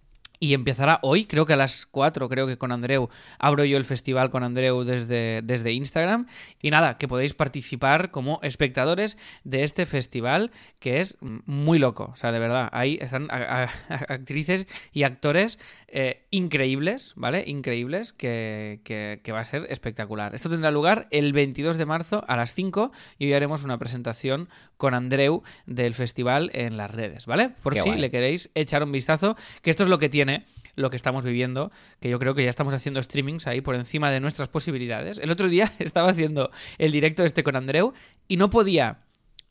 Y empezará hoy, creo que a las 4, creo que con Andreu. Abro yo el festival con Andreu desde, desde Instagram. Y nada, que podéis participar como espectadores de este festival que es muy loco. O sea, de verdad, ahí están a- a- actrices y actores eh, increíbles, ¿vale? Increíbles, que, que- que va a ser espectacular. Esto tendrá lugar el 22 de marzo a las 5 y hoy haremos una presentación con Andreu del festival en las redes, ¿vale? Por Qué si guay. le queréis echar un vistazo, que esto es lo que tiene lo que estamos viviendo, que yo creo que ya estamos haciendo streamings ahí por encima de nuestras posibilidades. El otro día estaba haciendo el directo este con Andreu y no podía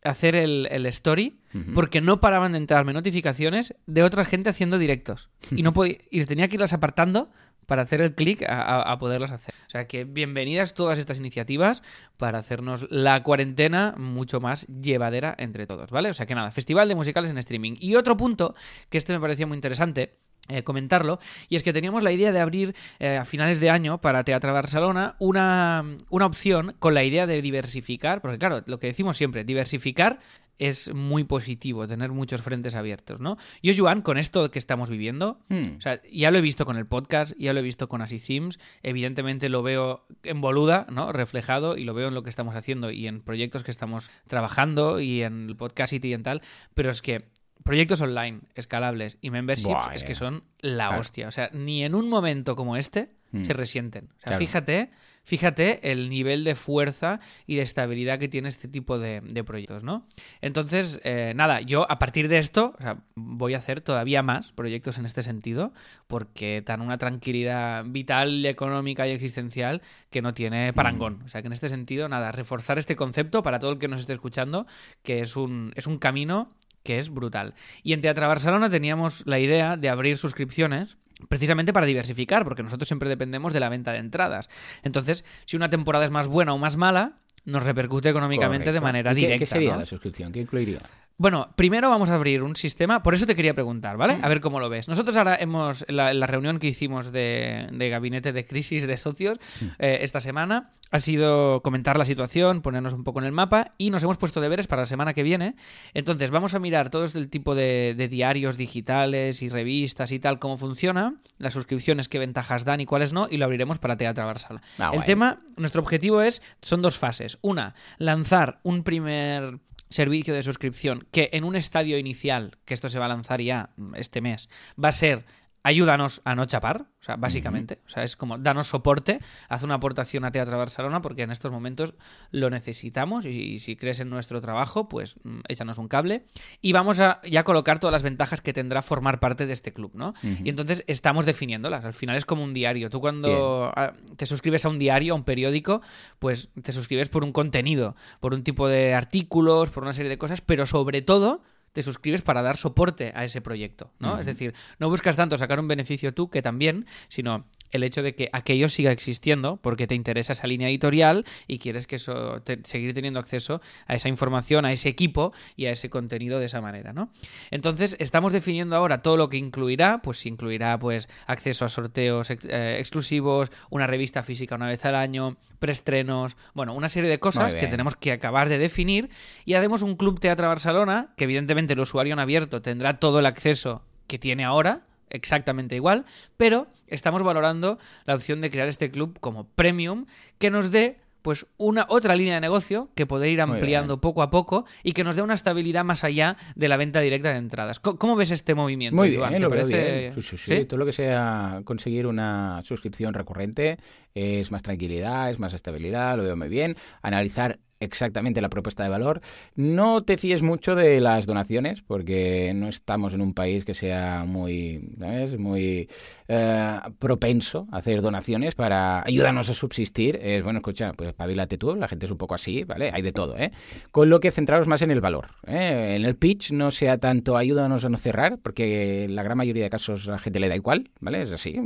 hacer el, el story porque no paraban de entrarme notificaciones de otra gente haciendo directos. Y no podía, y tenía que irlas apartando para hacer el clic a, a- a poderlas hacer. O sea que bienvenidas todas estas iniciativas para hacernos la cuarentena mucho más llevadera entre todos, ¿vale? O sea que nada, festival de musicales en streaming. Y otro punto, que este me parecía muy interesante, eh, comentarlo, y es que teníamos la idea de abrir eh, a finales de año para Teatro Barcelona una, una opción con la idea de diversificar, porque claro, lo que decimos siempre, diversificar es muy positivo, tener muchos frentes abiertos, ¿no? Yo, Joan, con esto que estamos viviendo, Hmm. o sea, ya lo he visto con el podcast, ya lo he visto con Así Sims, evidentemente lo veo en boluda, ¿no? Reflejado y lo veo en lo que estamos haciendo y en proyectos que estamos trabajando y en el podcast y en tal, pero es que proyectos online, escalables y memberships Buah, es que son la Claro. hostia, o sea, ni en un momento como este Mm. se resienten. O sea, Claro. fíjate, fíjate el nivel de fuerza y de estabilidad que tiene este tipo de, de proyectos, ¿no? Entonces, eh, nada, yo a partir de esto o sea, voy a hacer todavía más proyectos en este sentido porque dan una tranquilidad vital, económica y existencial que no tiene parangón. O sea, que en este sentido, nada, reforzar este concepto para todo el que nos esté escuchando, que es un, es un camino que es brutal. Y en Teatro Barcelona teníamos la idea de abrir suscripciones precisamente para diversificar, porque nosotros siempre dependemos de la venta de entradas. Entonces, si una temporada es más buena o más mala, nos repercute económicamente de manera ¿Y qué- directa. ¿Qué sería ¿no? la suscripción? ¿Qué incluiría? Bueno, primero vamos a abrir un sistema, por eso te quería preguntar, ¿vale? A ver cómo lo ves. Nosotros ahora hemos, la, reunión que hicimos de, de gabinete de crisis de socios eh, esta semana, ha sido comentar la situación, ponernos un poco en el mapa y nos hemos puesto deberes para la semana que viene. Entonces vamos a mirar todo el tipo de, de diarios digitales y revistas y tal, cómo funciona, las suscripciones, qué ventajas dan y cuáles no, y lo abriremos para Teatro Barcelona. Ah, el guay. tema, nuestro objetivo es, son dos fases. Una, lanzar un primer servicio de suscripción que en un estadio inicial, que esto se va a lanzar ya este mes, va a ser ayúdanos a no chapar, o sea, básicamente, o sea, es como danos soporte, haz una aportación a Teatro Barcelona porque en estos momentos lo necesitamos y, y si crees en nuestro trabajo, pues mm, échanos un cable. Y vamos a ya colocar todas las ventajas que tendrá formar parte de este club, ¿no? Y entonces estamos definiéndolas, al final es como un diario, tú cuando te suscribes a un diario, a un periódico, pues te suscribes por un contenido, por un tipo de artículos, por una serie de cosas, pero sobre todo te suscribes para dar soporte a ese proyecto, ¿no? Es decir, no buscas tanto sacar un beneficio tú, que también, sino el hecho de que aquello siga existiendo porque te interesa esa línea editorial y quieres que eso te- seguir teniendo acceso a esa información, a ese equipo y a ese contenido de esa manera, ¿no? Entonces, estamos definiendo ahora todo lo que incluirá, pues incluirá pues acceso a sorteos ex- eh, exclusivos, una revista física una vez al año, preestrenos, bueno, una serie de cosas que tenemos que acabar de definir y haremos un club Teatro Barcelona que evidentemente el usuario en abierto tendrá todo el acceso que tiene ahora, exactamente igual, pero estamos valorando la opción de crear este club como premium que nos dé pues una otra línea de negocio que poder ir ampliando bien. poco a poco y que nos dé una estabilidad más allá de la venta directa de entradas. ¿Cómo, cómo ves este movimiento? Muy bien, ¿Te lo veo parece- bien. Sí, sí, sí. ¿Sí? Todo lo que sea conseguir una suscripción recurrente es más tranquilidad, es más estabilidad, lo veo muy bien. Analizar exactamente la propuesta de valor. No te fíes mucho de las donaciones, porque no estamos en un país que sea muy, ¿sabes? muy eh, propenso a hacer donaciones para ayudarnos a subsistir. Es bueno, escucha, pues espabilate tú, la gente es un poco así, ¿vale? Hay de todo, ¿eh? Con lo que centraros más en el valor. ¿eh? En el pitch no sea tanto ayúdanos a no cerrar, porque la gran mayoría de casos a la gente le da igual, ¿vale? Es así.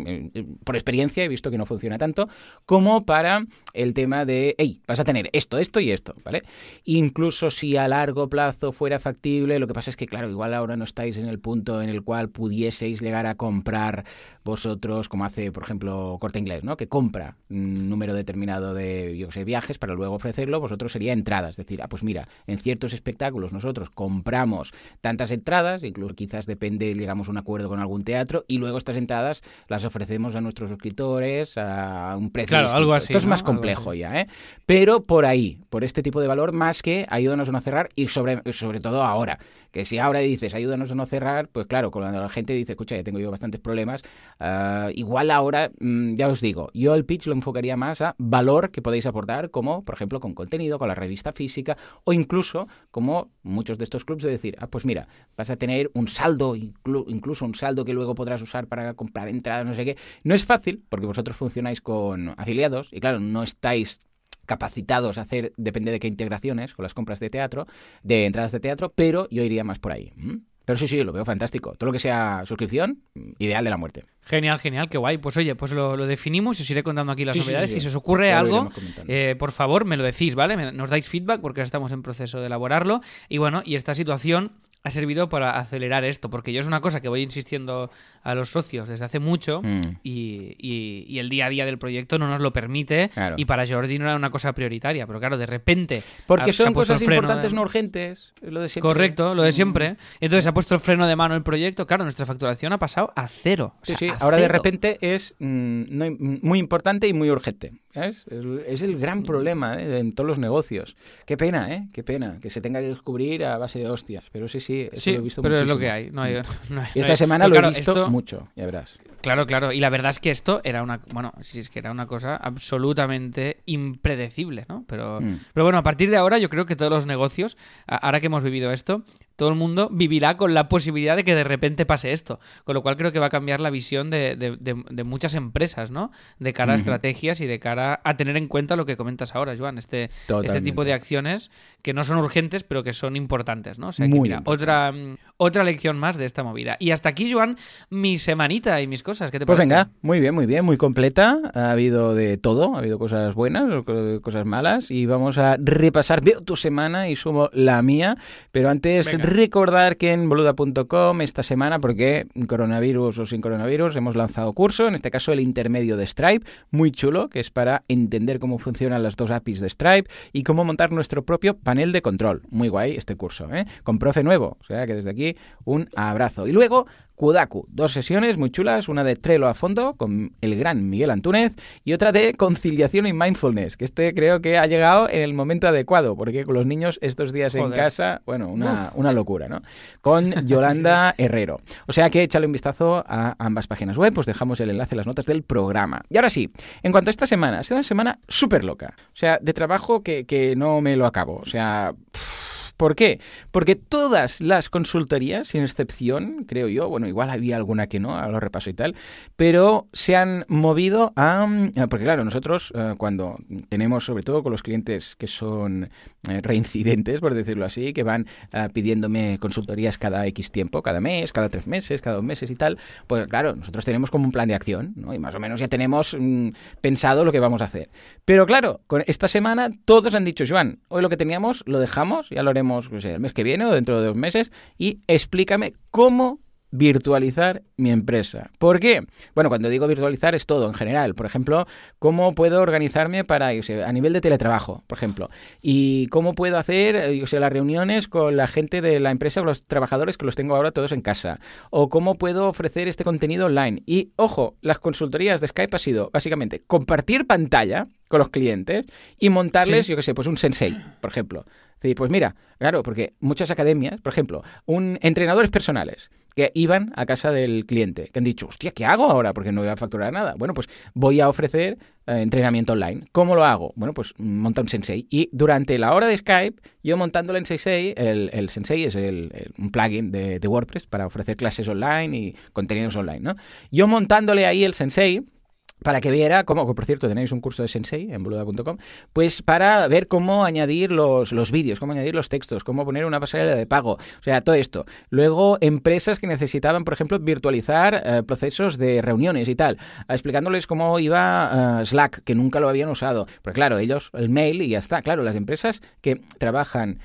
Por experiencia he visto que no funciona tanto, como para el tema de, hey, vas a tener esto, esto y esto, ¿vale? Incluso si a largo plazo fuera factible, lo que pasa es que, claro, igual ahora no estáis en el punto en el cual pudieseis llegar a comprar vosotros, como hace, por ejemplo, Corte Inglés, ¿no? Que compra un número determinado de, yo qué sé, viajes para luego ofrecerlo, vosotros sería entradas. Es decir, ah, pues mira, en ciertos espectáculos nosotros compramos tantas entradas, incluso quizás depende, llegamos a un acuerdo con algún teatro, y luego estas entradas las ofrecemos a nuestros suscriptores a un precio Claro, distinto. algo así, Esto es más complejo ya, ¿eh? Pero por ahí, por este este tipo de valor más que ayúdanos a no cerrar y sobre, sobre todo ahora. Que si ahora dices ayúdanos a no cerrar, pues claro, cuando la gente dice, escucha, ya tengo yo bastantes problemas, ah, igual ahora, mm, ya os digo, yo el pitch lo enfocaría más a valor que podéis aportar, como por ejemplo con contenido, con la revista física o incluso como muchos de estos clubs de decir, ah, pues mira, vas a tener un saldo, incluso un saldo que luego podrás usar para comprar entradas, no sé qué. No es fácil porque vosotros funcionáis con afiliados y claro, no estáis capacitados a hacer, depende de qué integraciones, con las compras de teatro, de entradas de teatro, pero yo iría más por ahí. Pero sí, sí, lo veo fantástico. Todo lo que sea suscripción, ideal de la muerte. Genial, genial, qué guay. Pues oye, pues lo, definimos y os iré contando aquí las novedades. si se os ocurre algo, eh, por favor, me lo decís, ¿vale? Nos dais feedback porque estamos en proceso de elaborarlo. Y bueno, y esta situación ha servido para acelerar esto, porque yo es una cosa que voy insistiendo a los socios desde hace mucho mm. y, el día a día del proyecto no nos lo permite y para Jordi no era una cosa prioritaria, pero claro, de repente... Porque son cosas importantes, no urgentes, lo de siempre. Correcto, lo de siempre. Entonces se ha puesto el freno de mano el proyecto, claro, nuestra facturación ha pasado a cero. sí, sí, ahora de repente es mm, muy importante y muy urgente. Es, el gran problema ¿eh? en todos los negocios. Qué pena, ¿eh? Qué pena que se tenga que descubrir a base de hostias. Pero sí, sí, eso lo he visto pero es lo que hay. No hay, y esta semana lo he visto mucho, ya verás. Claro, claro. Y la verdad es que esto era una, bueno, sí es que era una cosa absolutamente impredecible, ¿no? Pero, hmm. pero bueno, a partir de ahora yo creo que todos los negocios, ahora que hemos vivido esto, todo el mundo vivirá con la posibilidad de que de repente pase esto. Con lo cual creo que va a cambiar la visión de, de, muchas empresas, ¿no? De cara a estrategias y de cara a tener en cuenta lo que comentas ahora, Joan. Este, este tipo de acciones que no son urgentes, pero que son importantes, ¿no? O sea, que mira, otra, otra lección más de esta movida. Y hasta aquí, Joan, mi semanita y mis cosas. ¿Qué te pues venga, muy bien, muy bien, muy completa. Ha habido de todo, ha habido cosas buenas, cosas malas. Y vamos a repasar, veo tu semana y sumo la mía. Pero antes recordar que en boluda.com esta semana, porque coronavirus o sin coronavirus, hemos lanzado curso, en este caso el intermedio de Stripe, muy chulo, que es para entender cómo funcionan las dos APIs de Stripe y cómo montar nuestro propio panel de control. Muy guay este curso, ¿eh? con profe nuevo. O sea que desde aquí un abrazo. Y luego Kudaku. Dos sesiones muy chulas, una de Trello a fondo con el gran Miguel Antúnez y otra de conciliación y mindfulness, que este creo que ha llegado en el momento adecuado, porque con los niños estos días en casa, bueno, una, una, locura, ¿no? Con Yolanda Herrero. O sea que échale un vistazo a ambas páginas web, pues dejamos el enlace en las notas del programa. Y ahora sí, en cuanto a esta semana, ha sido una semana súper loca. O sea, de trabajo que, que no me lo acabo. O sea... ¿Por qué? Porque todas las consultorías, sin excepción, creo yo, bueno, igual había alguna que no, a lo repaso y tal, pero se han movido a... Porque claro, nosotros eh, cuando tenemos, sobre todo con los clientes que son reincidentes, por decirlo así, que van eh, pidiéndome consultorías cada X tiempo, cada mes, cada tres meses, cada dos meses y tal, pues claro, nosotros tenemos como un plan de acción, ¿no? Y más o menos ya tenemos mm, pensado lo que vamos a hacer. Pero claro, con esta semana todos han dicho, Joan, hoy lo que teníamos lo dejamos, ya lo haremos el mes que viene o dentro de dos meses y explícame cómo virtualizar mi empresa. ¿Por qué? Bueno, cuando digo virtualizar es todo en general. Por ejemplo, cómo puedo organizarme para, a nivel de teletrabajo, por ejemplo. Y cómo puedo hacer, yo sé, las reuniones con la gente de la empresa, con los trabajadores que los tengo ahora todos en casa. O cómo puedo ofrecer este contenido online. Y, ojo, las consultorías de Skype ha sido básicamente compartir pantalla con los clientes y montarles, yo qué sé, pues un sensei, por ejemplo. pues mira, claro, porque muchas academias, por ejemplo, un entrenadores personales que iban a casa del cliente, que han dicho, hostia, ¿qué hago ahora? Porque no voy a facturar nada. Bueno, pues voy a ofrecer eh, entrenamiento online. ¿Cómo lo hago? Bueno, pues monta un Sensei. Y durante la hora de Skype, yo montándole en Sensei, el, el Sensei es el, un plugin de, de WordPress para ofrecer clases online y contenidos online, ¿no? Yo montándole ahí el Sensei, para que viera cómo, por cierto tenéis un curso de Sensei en boluda.com, pues para ver cómo añadir los, los vídeos, cómo añadir los textos, cómo poner una pasarela de pago, o sea, todo esto. Luego, empresas que necesitaban, por ejemplo, virtualizar eh, procesos de reuniones y tal, explicándoles cómo iba eh, Slack, que nunca lo habían usado. Pues claro, ellos, el mail y ya está. Claro, las empresas que trabajan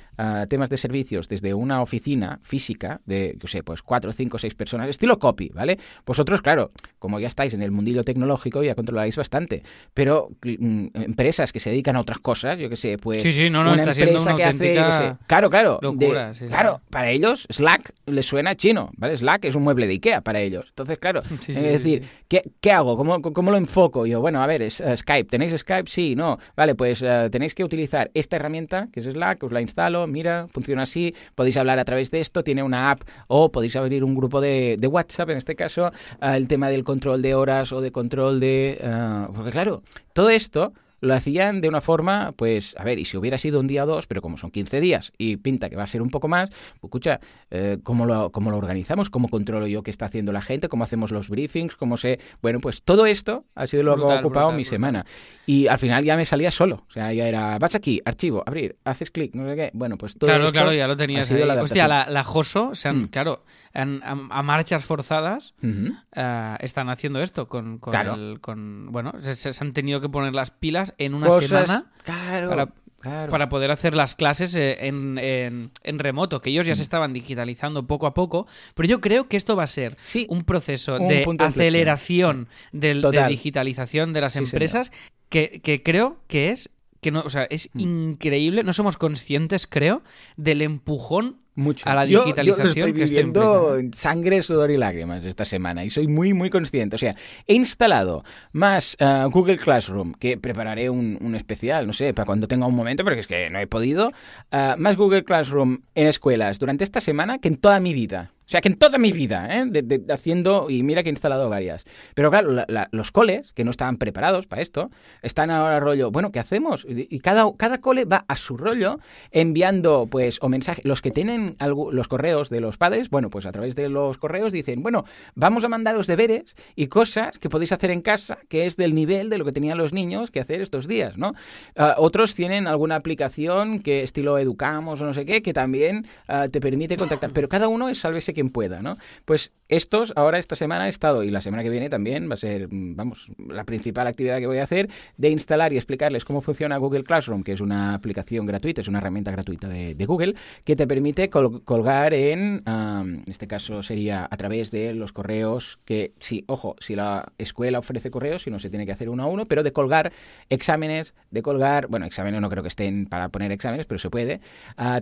temas de servicios desde una oficina física de, yo sé, pues cuatro, cinco, seis personas, estilo copy, ¿vale? Vosotros, claro, como ya estáis en el mundillo tecnológico, esto ya controláis bastante. Pero mm, empresas que se dedican a otras cosas, yo que sé, pues Sí, sí, no, no, una está siendo empresa una que hace, yo sé, claro, claro, de- locura, sí, sí. claro, para ellos Slack les suena chino, ¿vale? Slack es un mueble de Ikea para ellos. Entonces, claro, Sí, es sí, sí, decir, sí. ¿qué, qué hago? ¿Cómo, ¿Cómo lo enfoco? Yo, bueno, a ver, es eh, Skype. ¿Tenéis Skype? Sí, no. Vale, pues eh, tenéis que utilizar esta herramienta, que es Slack, os la instalo, mira, funciona así, podéis hablar a través de esto, tiene una app o podéis abrir un grupo de, de WhatsApp, en este caso, eh, el tema del control de horas o de control de... eh, porque claro, todo esto lo hacían de una forma, pues, a ver, y si hubiera sido un día o dos, pero como son 15 días y pinta que va a ser un poco más, pues, escucha, eh, ¿cómo, lo, ¿cómo lo organizamos? ¿Cómo controlo yo qué está haciendo la gente? ¿Cómo hacemos los briefings? ¿Cómo sé? Bueno, pues todo esto ha sido lo que ha ocupado brutal, mi brutal. semana. Y al final ya me salía solo. O sea, ya era, vas aquí, archivo, abrir, haces clic, no sé qué. Bueno, pues todo Claro, esto claro, ya lo ha tenías sido ahí. la Hostia, la, la Joso, se han, Mm. claro, a, a marchas forzadas eh, están haciendo esto con, con Claro. el- con- bueno, se, han tenido que poner las pilas en una Cosas, semana claro, para- claro. para poder hacer las clases eh, en, en- en remoto, que ellos ya se estaban digitalizando poco a poco, pero yo creo que esto va a ser Sí, un proceso un de de aceleración de Total. digitalización de las Sí, empresas que, que creo que es que no, o sea, es increíble, no somos conscientes, creo, del empujón Mucho. a la digitalización Yo, lo estoy viviendo sangre, sudor y lágrimas esta semana y soy muy, muy consciente. O sea, he instalado más eh, Google Classroom, que prepararé un, un especial, no sé, para cuando tenga un momento, porque es que no he podido, eh, más Google Classroom en escuelas durante esta semana que en toda mi vida. O sea, que en toda mi vida, ¿eh? Haciendo, y mira que he instalado varias. Pero claro, la- los coles, que no estaban preparados para esto, están ahora rollo, bueno, ¿qué hacemos? Y, cada, cada cole va a su rollo enviando, pues, o mensajes. Los que tienen los correos de los padres, bueno, pues a través de los correos dicen, bueno, vamos a mandaros deberes y cosas que podéis hacer en casa, que es del nivel de lo que tenían los niños que hacer estos días, ¿no? Ah, otros tienen alguna aplicación que estilo Educamos o no sé qué, que también ah, te permite contactar, pero cada uno es sálvese pueda, ¿no? Pues estos, ahora esta semana he estado, y la semana que viene también va a ser, mm, vamos, la principal actividad que voy a hacer, de instalar y explicarles cómo funciona Google Classroom, que es una aplicación gratuita, es una herramienta gratuita de, Google, que te permite col- colgar en, en este caso sería a través de los correos, que sí, ojo, si la escuela ofrece correos, si no se tiene que hacer uno a uno, pero de colgar exámenes, de colgar, bueno, exámenes no creo que estén para poner exámenes, pero se puede,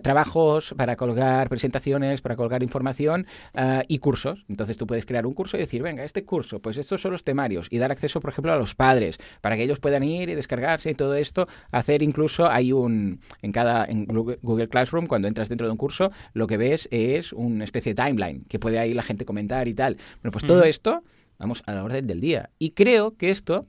trabajos para colgar presentaciones, para colgar información ah, y cursos. Entonces tú puedes crear un curso y decir, venga, este curso, pues estos son los temarios y dar acceso, por ejemplo, a los padres para que ellos puedan ir y descargarse y todo esto, hacer incluso, hay un, en cada, en Google Classroom, cuando entras dentro de un curso, lo que ves es una especie de timeline que puede ahí la gente comentar y tal. Bueno, pues todo Ujú. esto, vamos a la orden del día. Y creo que esto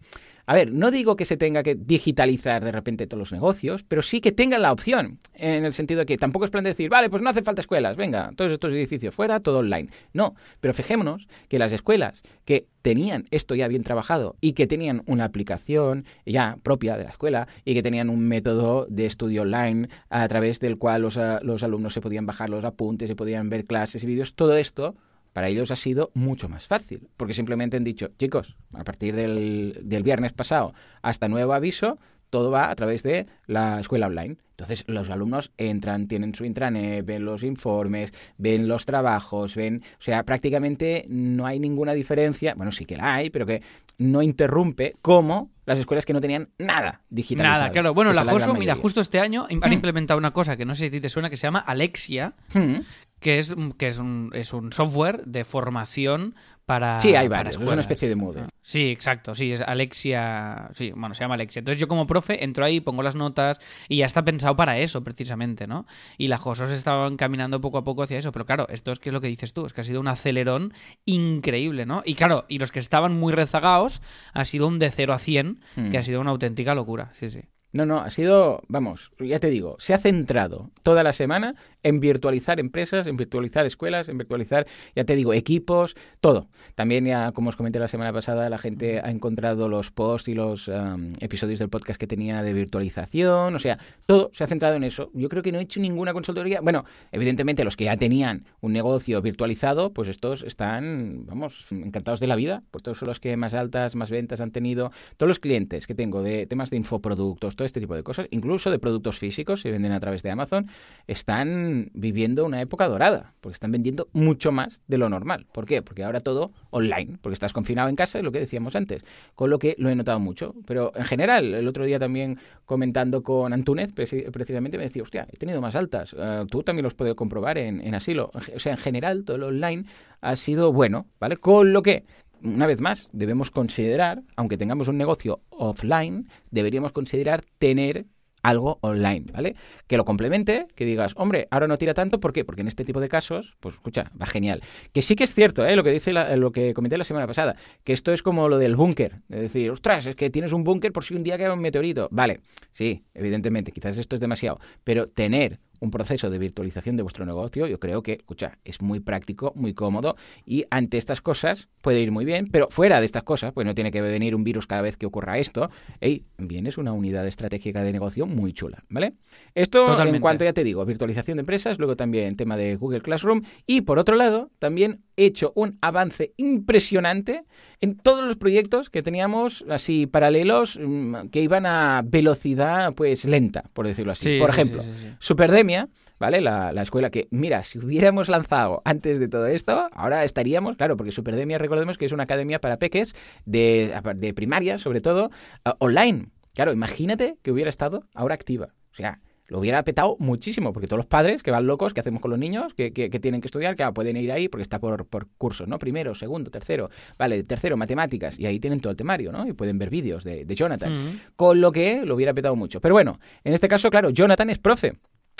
a ver, no digo que se tenga que digitalizar de repente todos los negocios, pero sí que tengan la opción, en el sentido de que tampoco es plan de decir, vale, pues no hace falta escuelas, venga, todos estos edificios fuera, todo online. No, pero fijémonos que las escuelas que tenían esto ya bien trabajado y que tenían una aplicación ya propia de la escuela y que tenían un método de estudio online a través del cual los, a- los alumnos se podían bajar los apuntes, se podían ver clases y vídeos, todo esto para ellos ha sido mucho más fácil, porque simplemente han dicho, chicos, a partir del, del viernes pasado hasta nuevo aviso, todo va a través de la escuela online. Entonces los alumnos entran, tienen su intranet, ven los informes, ven los trabajos, ven, o sea, prácticamente no hay ninguna diferencia, bueno, sí que la hay, pero que no interrumpe como las escuelas que no tenían nada digitalizado. Nada, claro. Bueno, la JOSO, mira, justo este año han Hmm. implementado una cosa que no sé si te suena, que se llama Alexia, Hmm. Que es, que es, un, es un software de formación para. Sí, hay varios, es una especie de Moodle. Sí, exacto, sí, es Alexia, sí, bueno, se llama Alexia. Entonces yo como profe entro ahí, pongo las notas y ya está pensado para eso precisamente, ¿no? Y la JOSO se estaba encaminando poco a poco hacia eso, pero claro, esto es que es lo que dices tú, es que ha sido un acelerón increíble, ¿no? Y claro, y los que estaban muy rezagados ha sido un de 0 a 100, Mm. que ha sido una auténtica locura, sí, sí. No, no, ha sido, vamos, ya te digo, se ha centrado toda la semana en virtualizar empresas, en virtualizar escuelas, en virtualizar, ya te digo, equipos, todo. También ya, como os comenté la semana pasada, la gente ha encontrado los posts y los um, episodios del podcast que tenía de virtualización, o sea, todo se ha centrado en eso. Yo creo que no he hecho ninguna consultoría. Bueno, evidentemente los que ya tenían un negocio virtualizado, pues estos están, vamos, encantados de la vida, pues todos son los que más altas, más ventas han tenido. Todos los clientes que tengo de temas de infoproductos, todo este tipo de cosas, incluso de productos físicos, se venden a través de Amazon, están viviendo una época dorada, porque están vendiendo mucho más de lo normal. ¿Por qué? Porque ahora todo online, porque estás confinado en casa, es lo que decíamos antes, con lo que lo he notado mucho. Pero en general, el otro día también comentando con Antúnez, precisamente me decía, hostia, he tenido más altas, eh, tú también los puedes comprobar en, en asilo. O sea, en general, todo lo online ha sido bueno, ¿vale? Con lo que una vez más, debemos considerar, aunque tengamos un negocio offline, deberíamos considerar tener algo online, ¿vale? Que lo complemente, que digas, hombre, ahora no tira tanto, ¿por qué? Porque en este tipo de casos, pues escucha, va genial. Que sí que es cierto, ¿eh? Lo que dice lo que comenté la semana pasada, que esto es como lo del búnker, es decir, ostras, es que tienes un búnker por si un día cae un meteorito. Vale, sí, evidentemente, quizás esto es demasiado, pero tener un proceso de virtualización de vuestro negocio, yo creo que, escucha, es muy práctico, muy cómodo y ante estas cosas puede ir muy bien, pero fuera de estas cosas, pues no tiene que venir un virus cada vez que ocurra esto, hey, bien es una unidad estratégica de negocio muy chula, ¿vale? Esto en cuanto ya te digo, virtualización de empresas, luego también tema de Google Classroom y por otro lado, también hecho un avance impresionante en todos los proyectos que teníamos así paralelos mm, que iban a velocidad pues lenta, por decirlo así. por ejemplo, Superdemia, ¿vale? La, la, escuela que, mira, si hubiéramos lanzado antes de todo esto, ahora estaríamos, claro, porque Superdemia, recordemos que es una academia para peques de, de primaria, sobre todo, uh, online. Claro, imagínate que hubiera estado ahora activa. O sea, lo hubiera petado muchísimo, porque todos los padres que van locos, ¿qué hacemos con los niños? Que, que, tienen que estudiar, que pueden ir ahí porque está por, por, cursos, ¿no? Primero, segundo, tercero, vale, tercero, matemáticas, y ahí tienen todo el temario, ¿no? Y pueden ver vídeos de, de Jonathan, mm. con lo que lo hubiera petado mucho. Pero bueno, en este caso, claro, Jonathan es profe.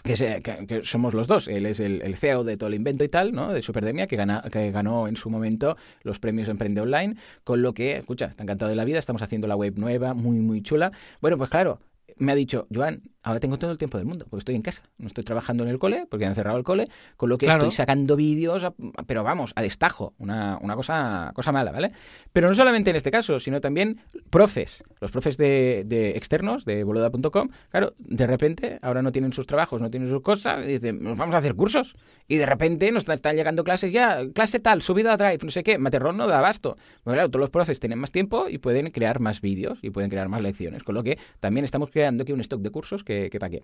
Que, que, somos los dos. Él es el, CEO de todo el invento y tal, ¿no? De Superdemia, que, gana, que ganó en su momento los premios Emprende Online, con lo que, escucha, está encantado de la vida, estamos haciendo la web nueva, muy, muy chula. Bueno, pues claro, me ha dicho, Joan, ahora tengo todo el tiempo del mundo, porque estoy en casa, no estoy trabajando en el cole, porque han cerrado el cole, con lo que estoy sacando vídeos, pero vamos, a destajo, una, una, cosa, cosa mala, ¿vale? Pero no solamente en este caso, sino también profes, los profes de, de externos de boluda.com, claro, de repente ahora no tienen sus trabajos, no tienen sus cosas, y dicen, nos vamos a hacer cursos, y de repente nos están llegando clases ya, clase tal, subida a Drive, no sé qué, Materrón no da abasto. Bueno, claro, todos los profes tienen más tiempo y pueden crear más vídeos y pueden crear más lecciones, con lo que también estamos creando aquí un stock de cursos que, que para qué.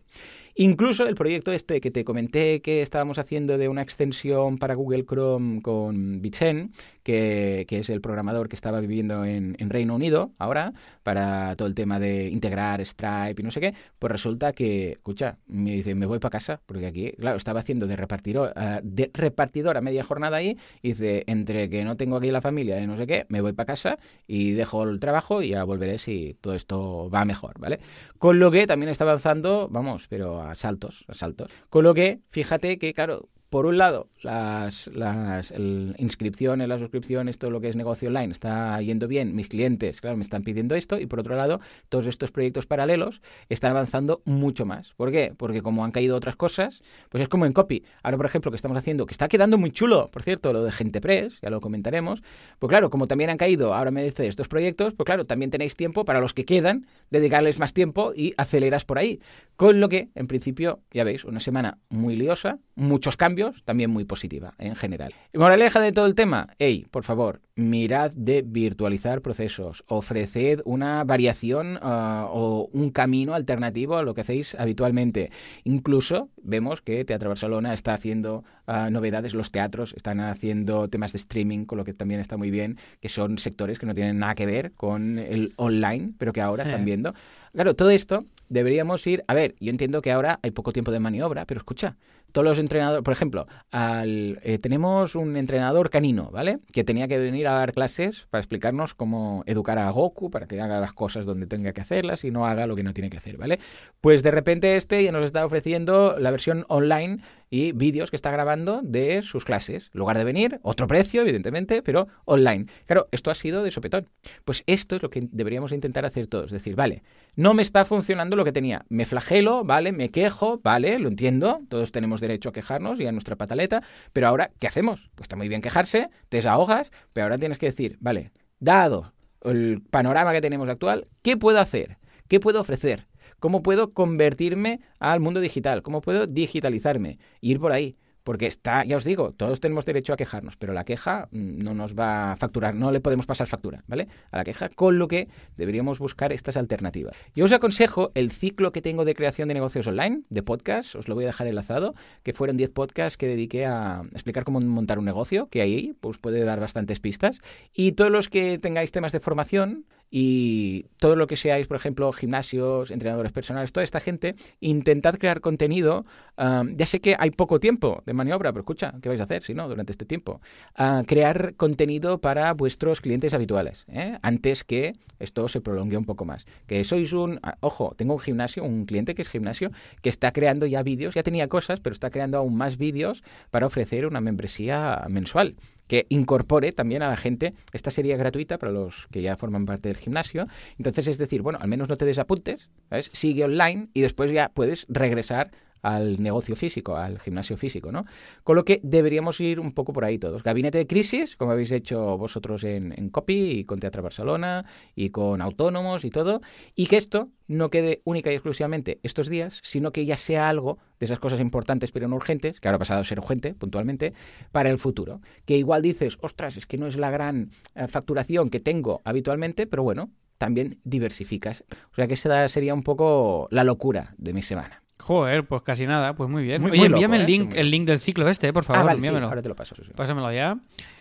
Incluso el proyecto este que te comenté que estábamos haciendo de una extensión para Google Chrome con Bitsen, que, es el programador que estaba viviendo en, Reino Unido ahora, para todo el tema de integrar Stripe y no sé qué, pues resulta que, escucha, me dice, me voy para casa, porque aquí, claro, estaba haciendo de repartidor, uh, de repartidor a media jornada ahí, y dice, entre que no tengo aquí la familia y no sé qué, me voy para casa y dejo el trabajo y ya volveré si todo esto va mejor, ¿vale? Con lo que también está avanzando, vamos, pero a saltos, a saltos. Con lo que, fíjate que, claro, por un lado, las, las inscripciones, las suscripciones, todo lo que es negocio online está yendo bien, mis clientes, claro, me están pidiendo esto, y por otro lado, todos estos proyectos paralelos están avanzando mucho más. ¿Por qué? Porque como han caído otras cosas, pues es como en copy. Ahora, por ejemplo, que estamos haciendo, que está quedando muy chulo, por cierto, lo de Gente Press, ya lo comentaremos, pues claro, como también han caído, ahora me dice estos proyectos, pues claro, también tenéis tiempo para los que quedan, dedicarles más tiempo y aceleras por ahí. Con lo que, en principio, ya veis, una semana muy liosa, muchos cambios, también muy positiva en general. Moraleja de todo el tema, hey, por favor, mirad de virtualizar procesos, ofreced una variación ah, o un camino alternativo a lo que hacéis habitualmente. Incluso vemos que Teatro Barcelona está haciendo ah, novedades, los teatros están haciendo temas de streaming, con lo que también está muy bien, que son sectores que no tienen nada que ver con el online, pero que ahora están viendo. Claro, todo esto deberíamos ir. A ver, yo entiendo que ahora hay poco tiempo de maniobra, pero escucha, todos los entrenadores, por ejemplo, al, eh, tenemos un entrenador canino, ¿vale? Que tenía que venir a dar clases para explicarnos cómo educar a Goku, para que haga las cosas donde tenga que hacerlas y no haga lo que no tiene que hacer, ¿vale? Pues de repente este ya nos está ofreciendo la versión online y vídeos que está grabando de sus clases. En lugar de venir, otro precio, evidentemente, pero online. Claro, esto ha sido de sopetón. Pues esto es lo que deberíamos intentar hacer todos. Es decir, vale, no me está funcionando lo que tenía. Me flagelo, vale, me quejo, vale, lo entiendo. Todos tenemos derecho a quejarnos y a nuestra pataleta. Pero ahora, ¿qué hacemos? Pues está muy bien quejarse, te desahogas, pero ahora tienes que decir, vale, dado el panorama que tenemos actual, ¿qué puedo hacer? ¿Qué puedo ofrecer? ¿Cómo puedo convertirme al mundo digital? ¿Cómo puedo digitalizarme? Ir por ahí. Porque está, ya os digo, todos tenemos derecho a quejarnos, pero la queja mm, no nos va a facturar, no le podemos pasar factura, ¿vale? A la queja, con lo que deberíamos buscar estas alternativas. Yo os aconsejo el ciclo que tengo de creación de negocios online, de podcast, os lo voy a dejar enlazado, que fueron 10 podcasts que dediqué a explicar cómo montar un negocio, que ahí pues puede dar bastantes pistas. Y todos los que tengáis temas de formación, y todo lo que seáis, por ejemplo, gimnasios, entrenadores personales, toda esta gente, intentad crear contenido. ya sé que hay poco tiempo de maniobra, pero escucha, ¿qué vais a hacer si no durante este tiempo? Ah, crear contenido para vuestros clientes habituales, ¿eh? antes que esto se prolongue un poco más. Que sois un, ah, ojo, tengo un gimnasio, un cliente que es gimnasio, que está creando ya vídeos, ya tenía cosas, pero está creando aún más vídeos para ofrecer una membresía mensual que incorpore también a la gente. Esta sería gratuita para los que ya forman parte del gimnasio. Entonces, es decir, bueno, al menos no te desapuntes. Sigue online y después ya puedes regresar al negocio físico, al gimnasio físico, ¿no? Con lo que deberíamos ir un poco por ahí todos. Gabinete de crisis, como habéis hecho vosotros en, en Copy y con Teatro Barcelona y con autónomos y todo, y que esto no quede única y exclusivamente estos días, sino que ya sea algo de esas cosas importantes pero no urgentes, que ahora ha pasado a ser urgente puntualmente, para el futuro. Que igual dices, ostras, es que no es la gran eh, facturación que tengo habitualmente, pero bueno, también diversificas. O sea que esa sería un poco la locura de mi semana. Joder, pues casi nada, pues muy bien. Muy- Oye, muy envíame loco, el ¿eh? link, Muy- el link del ciclo este, por favor, ah, vale, sí, envíamelo. ahora te lo paso. sí, sí. Pásamelo ya.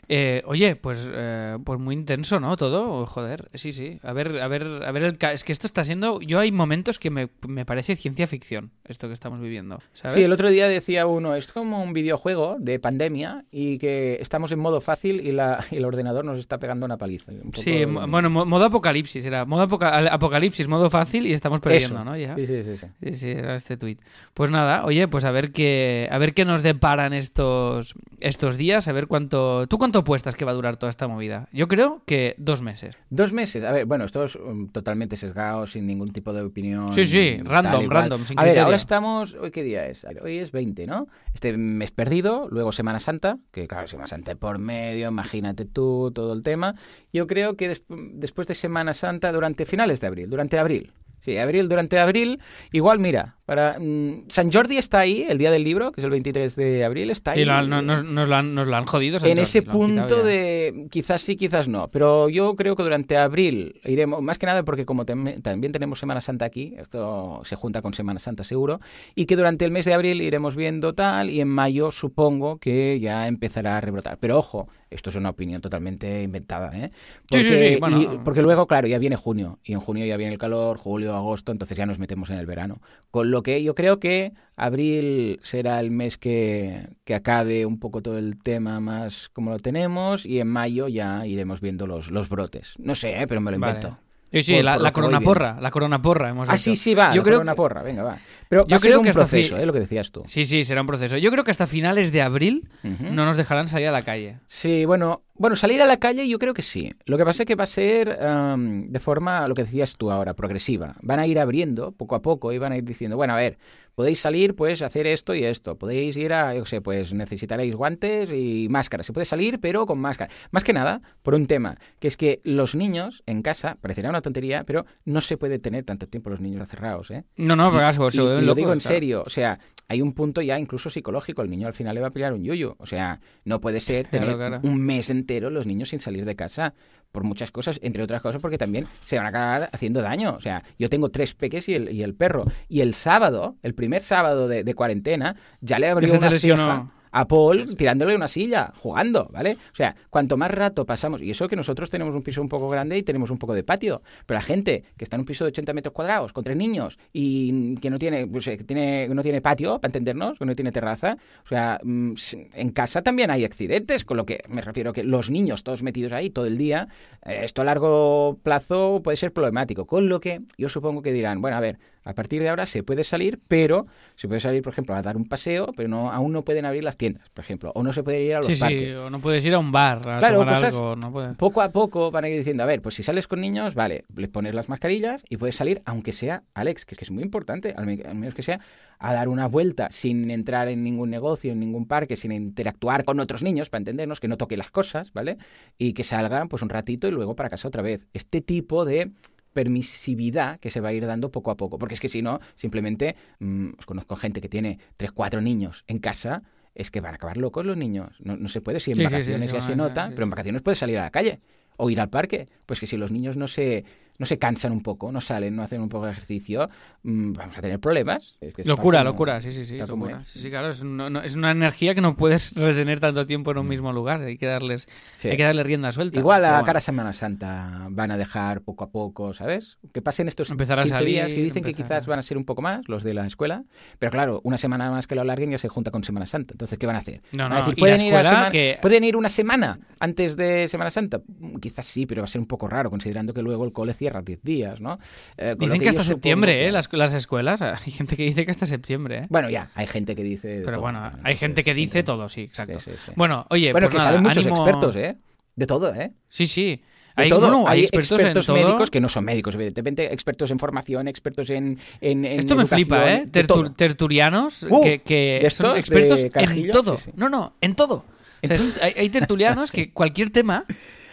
Eh, oye, pues, eh, pues muy intenso, ¿no? Todo, joder, sí, sí. A ver, a ver, a ver, el ca- es que esto está siendo. Yo hay momentos que me, me parece ciencia ficción esto que estamos viviendo, ¿sabes? Sí, el otro día decía uno, es como un videojuego de pandemia y que estamos en modo fácil y, la, y el ordenador nos está pegando una paliza. Un poco- Sí, bueno, mo- modo apocalipsis era. Modo apoca- al- apocalipsis, modo fácil y estamos perdiendo, Eso. ¿no? Ya. Sí, sí, sí, sí. Sí, sí, era este tuit. Pues nada, oye, pues a ver qué, a ver qué nos deparan estos, estos días, a ver cuánto. ¿Tú cuánto apuestas que va a durar toda esta movida? Yo creo que dos meses. Dos meses. A ver, bueno, esto es um, totalmente sesgado, sin ningún tipo de opinión. Sí, sí, random, random, sin A ver, ahora estamos. ¿Hoy qué día es? Hoy es 20, ¿no? Este mes perdido, luego Semana Santa, que claro, Semana Santa por medio, imagínate tú, todo el tema. Yo creo que des- después de Semana Santa, durante finales de abril, durante abril. Sí, abril, durante abril, igual mira, para mm, San Jordi está ahí, el día del libro, que es el 23 de abril, está ahí. Sí, lo no- nos, nos lo han, nos lo han jodido. San En Jordi, ese punto de quizás sí, quizás no, pero yo creo que durante abril iremos, más que nada porque como tem- también tenemos Semana Santa aquí, esto se junta con Semana Santa seguro, y que durante el mes de abril iremos viendo tal, y en mayo supongo que ya empezará a rebrotar. Pero ojo, esto es una opinión totalmente inventada, ¿eh? Sí, sí, sí, bueno. y- porque luego, claro, ya viene junio, y en junio ya viene el calor, julio, agosto, entonces ya nos metemos en el verano. Con lo que yo creo que abril será el mes que, que acabe un poco todo el tema más como lo tenemos y en mayo ya iremos viendo los, los brotes. No sé, ¿eh? pero me lo Vale. Sí, sí, Por- la, por la corona porra, la corona porra hemos Ah, hecho. sí, sí, va. Yo la creo corona que- porra, venga, va. Pero Yo va a ser creo un que hasta proceso, fi- ¿eh? Lo que decías tú. Sí, sí, será un proceso. Yo creo que hasta finales de abril no nos dejarán salir a la calle. Sí, bueno, bueno, salir a la calle yo creo que sí. Lo que pasa es que va a ser am, de forma, lo que decías tú ahora, progresiva. Van a ir abriendo poco a poco y van a ir diciendo, bueno, a ver, podéis salir, pues, hacer esto y esto. Podéis ir a, yo sé, pues necesitaréis guantes y máscara. Se puede salir, pero con máscara. Más que nada, por un tema, que es que los niños en casa, parecerá una tontería, pero no se puede tener tanto tiempo los niños encerrados, ¿eh? No, no, pero y lo locos, digo en claro. serio, o sea, hay un punto ya incluso psicológico, el niño al final le va a pillar un yuyu, o sea, no puede ser Claro, tener claro. un mes entero los niños sin salir de casa por muchas cosas, entre otras cosas porque también se van a acabar haciendo daño, o sea, yo tengo tres peques y el, y el perro, y el sábado, el primer sábado de, de cuarentena, ya le abrió una ceja a Paul tirándole una silla, jugando, ¿vale? O sea, cuanto más rato pasamos, y eso que nosotros tenemos un piso un poco grande y tenemos un poco de patio, pero la gente que está en un piso de 80 metros cuadrados con tres niños y que no tiene, pues, eh, que tiene, no tiene patio, para entendernos, que no tiene terraza, o sea, mm, en casa también hay accidentes, con lo que me refiero que los niños todos metidos ahí todo el día, eh, esto a largo plazo puede ser problemático, con lo que yo supongo que dirán, bueno, a ver, a partir de ahora se puede salir, pero se puede salir, por ejemplo, a dar un paseo, pero no, aún no pueden abrir las tiendas, por ejemplo, o no se puede ir a los Sí, sí, parques. o no puedes ir a un bar a Claro, tomar cosas- algo. No puedes. Poco a poco van a ir diciendo, a ver, pues si sales con niños, vale, les pones las mascarillas y puedes salir, aunque sea, Alex, que es que es muy importante, al, me- al menos que sea, a dar una vuelta sin entrar en ningún negocio, en ningún parque, sin interactuar con otros niños, para entendernos, que no toque las cosas, ¿vale? Y que salgan pues un ratito y luego para casa otra vez. Este tipo de permisividad que se va a ir dando poco a poco, porque es que si no, simplemente, mm, os conozco gente que tiene tres, cuatro niños en casa es que van a acabar locos los niños. No, no se puede, si en Sí, sí, sí, vacaciones sí, ya se nota, pero en vacaciones puedes salir a la calle o ir al parque. Pues que si los niños no se, no se cansan un poco, no salen, no hacen un poco de ejercicio, mm, vamos a tener problemas. Es que está Locura, locura, sí, sí, sí, locura. Sí, sí, claro, es, no- no- es una energía que no puedes retener tanto tiempo en un mismo lugar, hay que darles, Mm. Sí. hay que darle rienda suelta. Igual a bueno. cara Semana Santa van a dejar poco a poco, ¿sabes? Que pasen estos Empezar a 15 días que dicen que quizás van a ser un poco más los de la escuela, pero claro, una semana más que lo alarguen ya se junta con Semana Santa. Entonces, ¿qué van a hacer? No, Van no, a decir, ¿pueden, ir a escuela semana- que- ¿pueden ir una semana antes de Semana Santa? Mm, Quizás sí, pero va a ser un poco raro, considerando que luego el cole cierra 10 días, ¿no? Eh, Dicen que, hasta yo supongo septiembre, que- ¿eh? Las, las escuelas, hay gente que dice que hasta septiembre, ¿eh? Bueno, ya, hay gente que dice... Pero todo, bueno, entonces, hay gente que dice todo, sí, exacto. Sí, sí, sí. Bueno, oye, Bueno, pues que nada, salen muchos ánimo- expertos, ¿eh? De todo, ¿eh? Sí, sí. De Hay, todo. no, hay hay expertos, expertos, en todo. médicos que no son médicos, evidentemente, expertos en formación, expertos en, en, en Esto me flipa, ¿eh? Tertu- tertulianos Uh, que, que ¿de son estos? expertos ¿De en todo. Sí, sí. No, no, en todo. O sea, hay, hay tertulianos que cualquier tema,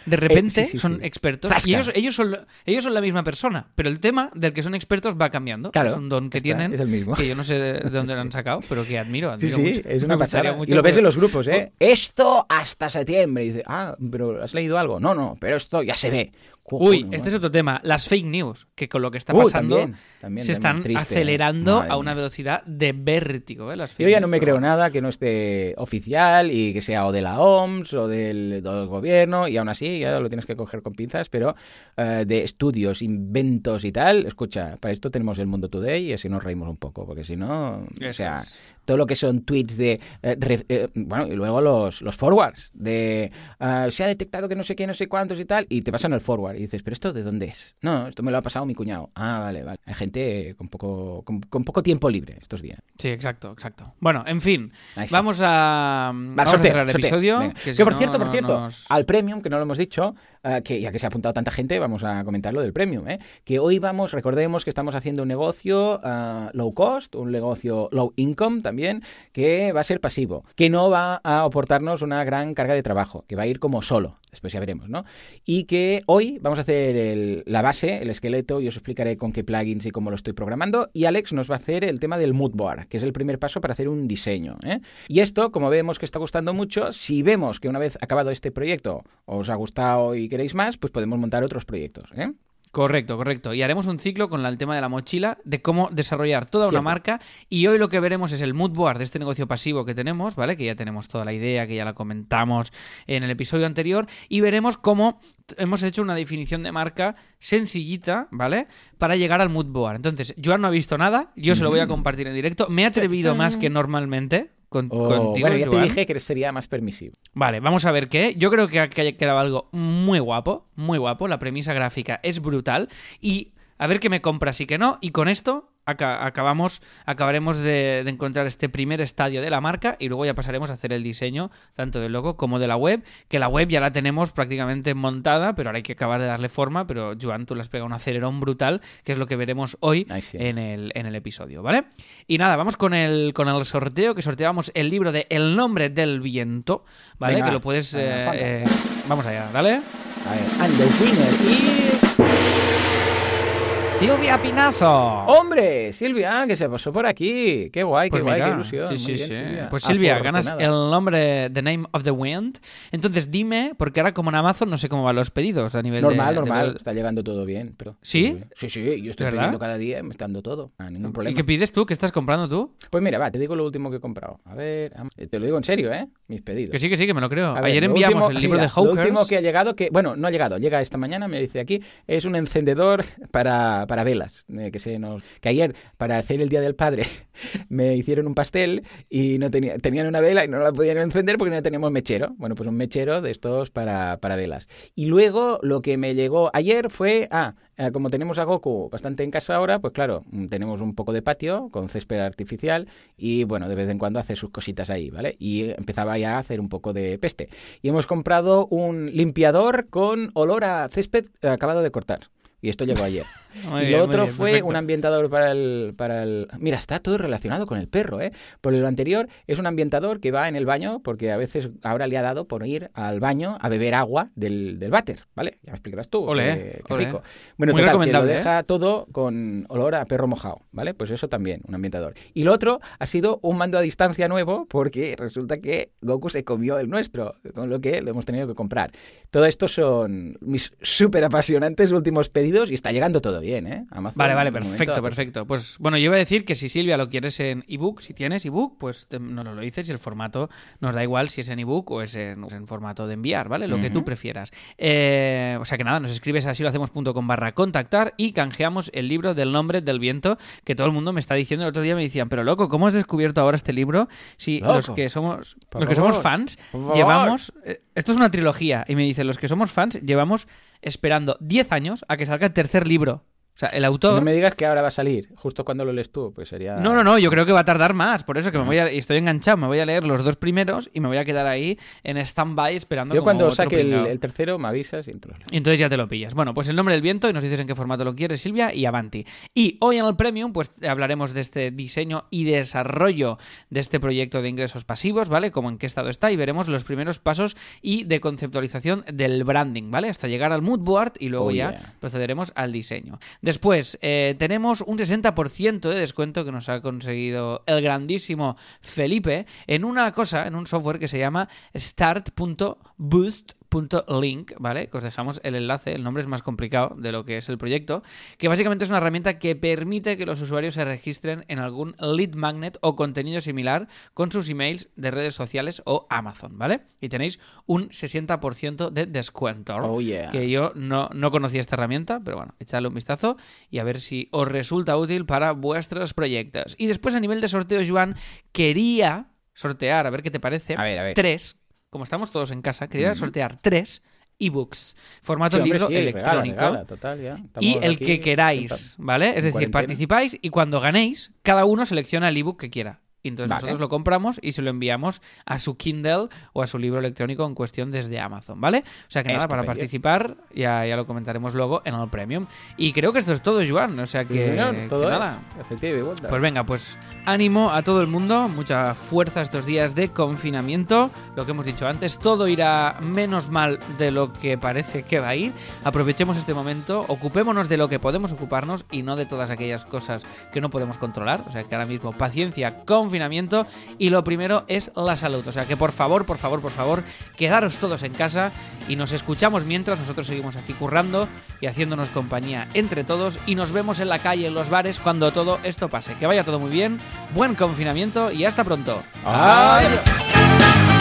de repente, Eh, sí, sí, son sí. expertos. Zasca. Y ellos, ellos, son, ellos son la misma persona, pero el tema del que son expertos va cambiando. Claro, es un don que está, tienen, es el mismo. que yo no sé de dónde lo han sacado, pero que admiro. Sí, admiro sí, mucho. es una pasada. mucho y lo ves en los grupos, ¿eh? Esto hasta septiembre. Y dice, ah, pero ¿has leído algo? No, no, pero esto ya se ve. Uy, este es otro tema. Las fake news, que con lo que está pasando también, también, se también, están triste, ¿eh? acelerando a una velocidad de vértigo. ¿eh? Las fake Yo ya news, no me creo nada que no esté oficial y que sea o de la OMS o del, del gobierno y aún así ya lo tienes que coger con pinzas, pero eh, de estudios, inventos y tal, escucha, para esto tenemos el Mundo Today y así nos reímos un poco, porque si no, o sea, es. Todo lo que son tweets de, eh, re- eh, bueno, y luego los, los forwards de, ah, se ha detectado que no sé qué, no sé cuántos y tal, y te pasan el forward y dices, pero esto de dónde es? No, esto me lo ha pasado mi cuñado. Ah, vale, vale. Hay gente con poco, con, con poco tiempo libre estos días. Sí, exacto, exacto. Bueno, en fin, vamos a, Va, vamos sorteo, a cerrar el sorteo. episodio. Que, por no, cierto, por no cierto, nos- al Premium, que no lo hemos dicho, eh, que ya que se ha apuntado tanta gente, vamos a comentar lo del Premium. ¿eh? Que hoy vamos, recordemos que estamos haciendo un negocio eh, low cost, un negocio low income también, que va a ser pasivo, que no va a aportarnos una gran carga de trabajo, que va a ir como solo. Después ya veremos, ¿no? Y que hoy vamos a hacer la base, el esqueleto, y os explicaré con qué plugins y cómo lo estoy programando. Y Alex nos va a hacer el tema del mood board, que es el primer paso para hacer un diseño. ¿eh? Y esto, como vemos que está gustando mucho, si vemos que una vez acabado este proyecto os ha gustado y queréis más, pues podemos montar otros proyectos. ¿eh? Correcto, correcto. Y haremos un ciclo con el tema de la mochila, de cómo desarrollar toda una marca. Y hoy lo que veremos es el mood board de este negocio pasivo que tenemos, ¿vale? Que ya tenemos toda la idea, que ya la comentamos en el episodio anterior. Y veremos cómo hemos hecho una definición de marca sencillita, ¿vale? Para llegar al mood board. Entonces, Joan no ha visto nada, yo se lo voy a compartir en directo. Me he atrevido más que normalmente. Con, O, contigo, bueno, ya te dije que sería más permisivo. Vale, vamos a ver qué. Yo creo que ha quedado algo muy guapo, muy guapo. La premisa gráfica es brutal. Y a ver qué me compras y qué no. Y con esto aca- acabamos, acabaremos de, de encontrar este primer estadio de la marca y luego ya pasaremos a hacer el diseño tanto del logo como de la web. Que la web ya la tenemos prácticamente montada, pero ahora hay que acabar de darle forma. Pero Joan, tú le has pegado un acelerón brutal, que es lo que veremos hoy sí. en el, en el episodio, ¿vale? Y nada, vamos con el, con el sorteo, que sorteamos el libro de El nombre del viento, ¿vale? Venga, que lo puedes... venga, eh, eh, vamos allá, ¿vale? A ver, and the winner is... Silvia Pinazo. ¡Hombre! Silvia, que se pasó por aquí. ¡Qué guay, qué Pues guay, qué ilusión! sí, sí, bien, sí. Silvia. Pues Silvia, ganas el nombre, The Name of the Wind. Entonces dime, porque ahora como en Amazon no sé cómo van los pedidos a nivel de- Normal, de- normal. Está llegando todo bien. Pero... ¿Sí? Sí, sí. Yo estoy pidiendo cada día y me está dando todo. Ah, ningún ¿Y problema. qué pides tú? ¿Qué estás comprando tú? Pues mira, va, te digo lo último que he comprado. A ver, am- te lo digo en serio, ¿eh? Mis pedidos. Que sí, que sí, que me lo creo. Ver, Ayer lo enviamos último- el libro mira, de Hawkers. Lo último que ha llegado, que bueno, no ha llegado, llega esta mañana, me dice aquí, es un encendedor para, para velas, eh, que se nos que ayer para hacer el Día del Padre me hicieron un pastel y no tenía, tenían una vela y no la podían encender porque no teníamos mechero. Bueno, pues un mechero de estos para, para velas. Y luego lo que me llegó ayer fue, ah, eh, como tenemos a Goku bastante en casa ahora, pues claro, mm, tenemos un poco de patio con césped artificial y bueno, de vez en cuando hace sus cositas ahí, ¿vale? Y empezaba ya a hacer un poco de peste. Y hemos comprado un limpiador con olor a césped acabado de cortar. Y esto llegó ayer. Y bien, lo otro bien, fue perfecto. un ambientador para el, para el... Mira, está todo relacionado con el perro, ¿eh? Por lo anterior es un ambientador que va en el baño porque a veces ahora le ha dado por ir al baño a beber agua del, del váter, ¿vale? Ya me explicarás tú. Olé, qué- qué olé. rico. Bueno, Muy total, que lo ¿eh? deja todo con olor a perro mojado, ¿vale? Pues eso también, un ambientador. Y lo otro ha sido un mando a distancia nuevo porque resulta que Goku se comió el nuestro, con lo que lo hemos tenido que comprar. Todo esto son mis súper apasionantes últimos pedidos y está llegando todo bien, ¿eh? Amazon, Vale, vale, perfecto, pues, perfecto. Pues bueno, yo iba a decir que si Silvia lo quieres en ebook, si tienes ebook, pues te- nos lo dices y el formato nos da igual si es en ebook o es en, formato de enviar, ¿vale? Lo que tú prefieras. Eh, o sea que nada, nos escribes así lo hacemos.com barra contactar y canjeamos el libro del nombre del viento que todo el mundo me está diciendo. El otro día me decían, pero loco, ¿cómo has descubierto ahora este libro? Si Loco. los que somos, Por los que somos fans llevamos... eh, esto es una trilogía y me dicen, los que somos fans llevamos esperando 10 años a que salga el tercer libro. O sea, el autor... no me digas que ahora va a salir, justo cuando lo lees tú, pues sería... No, no, no, yo creo que va a tardar más, por eso que me voy a, estoy enganchado, me voy a leer los dos primeros y me voy a quedar ahí en stand-by esperando Yo como cuando otro saque el, tercero me avisas y entro. Y entonces ya te lo pillas. Bueno, pues el nombre del viento y nos dices en qué formato lo quieres, Silvia, y avanti. Y hoy en el Premium, pues hablaremos de este diseño y desarrollo de este proyecto de ingresos pasivos, ¿vale? Como en qué estado está y veremos los primeros pasos y de conceptualización del branding, ¿vale? Hasta llegar al mood board y luego Oh, ya yeah. procederemos al diseño. Después, eh, tenemos un 60% de descuento que nos ha conseguido el grandísimo Felipe en una cosa, en un software que se llama start.boost.link, ¿vale? Que os dejamos el enlace, el nombre es más complicado de lo que es el proyecto, que básicamente es una herramienta que permite que los usuarios se registren en algún lead magnet o contenido similar con sus emails de redes sociales o Amazon, ¿vale? Y tenéis un 60% de descuento. Oh, yeah. Que yo no, no conocía esta herramienta, pero bueno, echadle un vistazo y a ver si os resulta útil para vuestros proyectos. Y después a nivel de sorteo, Joan, quería sortear, a ver qué te parece, A ver, a ver. tres, como estamos todos en casa, quería sortear tres ebooks, formato Sí, hombre, libro sí, electrónico. regala, regala, total, ya. Y el aquí que queráis, ¿vale? Es decir, cuarentena. participáis y cuando ganéis, cada uno selecciona el ebook que quiera. Y entonces Vale. nosotros lo compramos y se lo enviamos a su Kindle o a su libro electrónico en cuestión desde Amazon, ¿vale? O sea que nada, para Estupendo. participar ya, ya lo comentaremos luego en el Premium. Y creo que esto es todo, Joan. O sea que, todo nada. efectivo. Pues venga, pues ánimo a todo el mundo, mucha fuerza estos días de confinamiento. Lo que hemos dicho antes, todo irá menos mal de lo que parece que va a ir. Aprovechemos este momento, ocupémonos de lo que podemos ocuparnos y no de todas aquellas cosas que no podemos controlar. O sea que ahora mismo paciencia, confinamiento y lo primero es la salud. O sea que por favor, por favor, por favor, quedaros todos en casa y nos escuchamos mientras nosotros seguimos aquí currando y haciéndonos compañía entre todos y nos vemos en la calle, en los bares cuando todo esto pase. Que vaya todo muy bien, buen confinamiento y hasta pronto. Adiós. Adiós.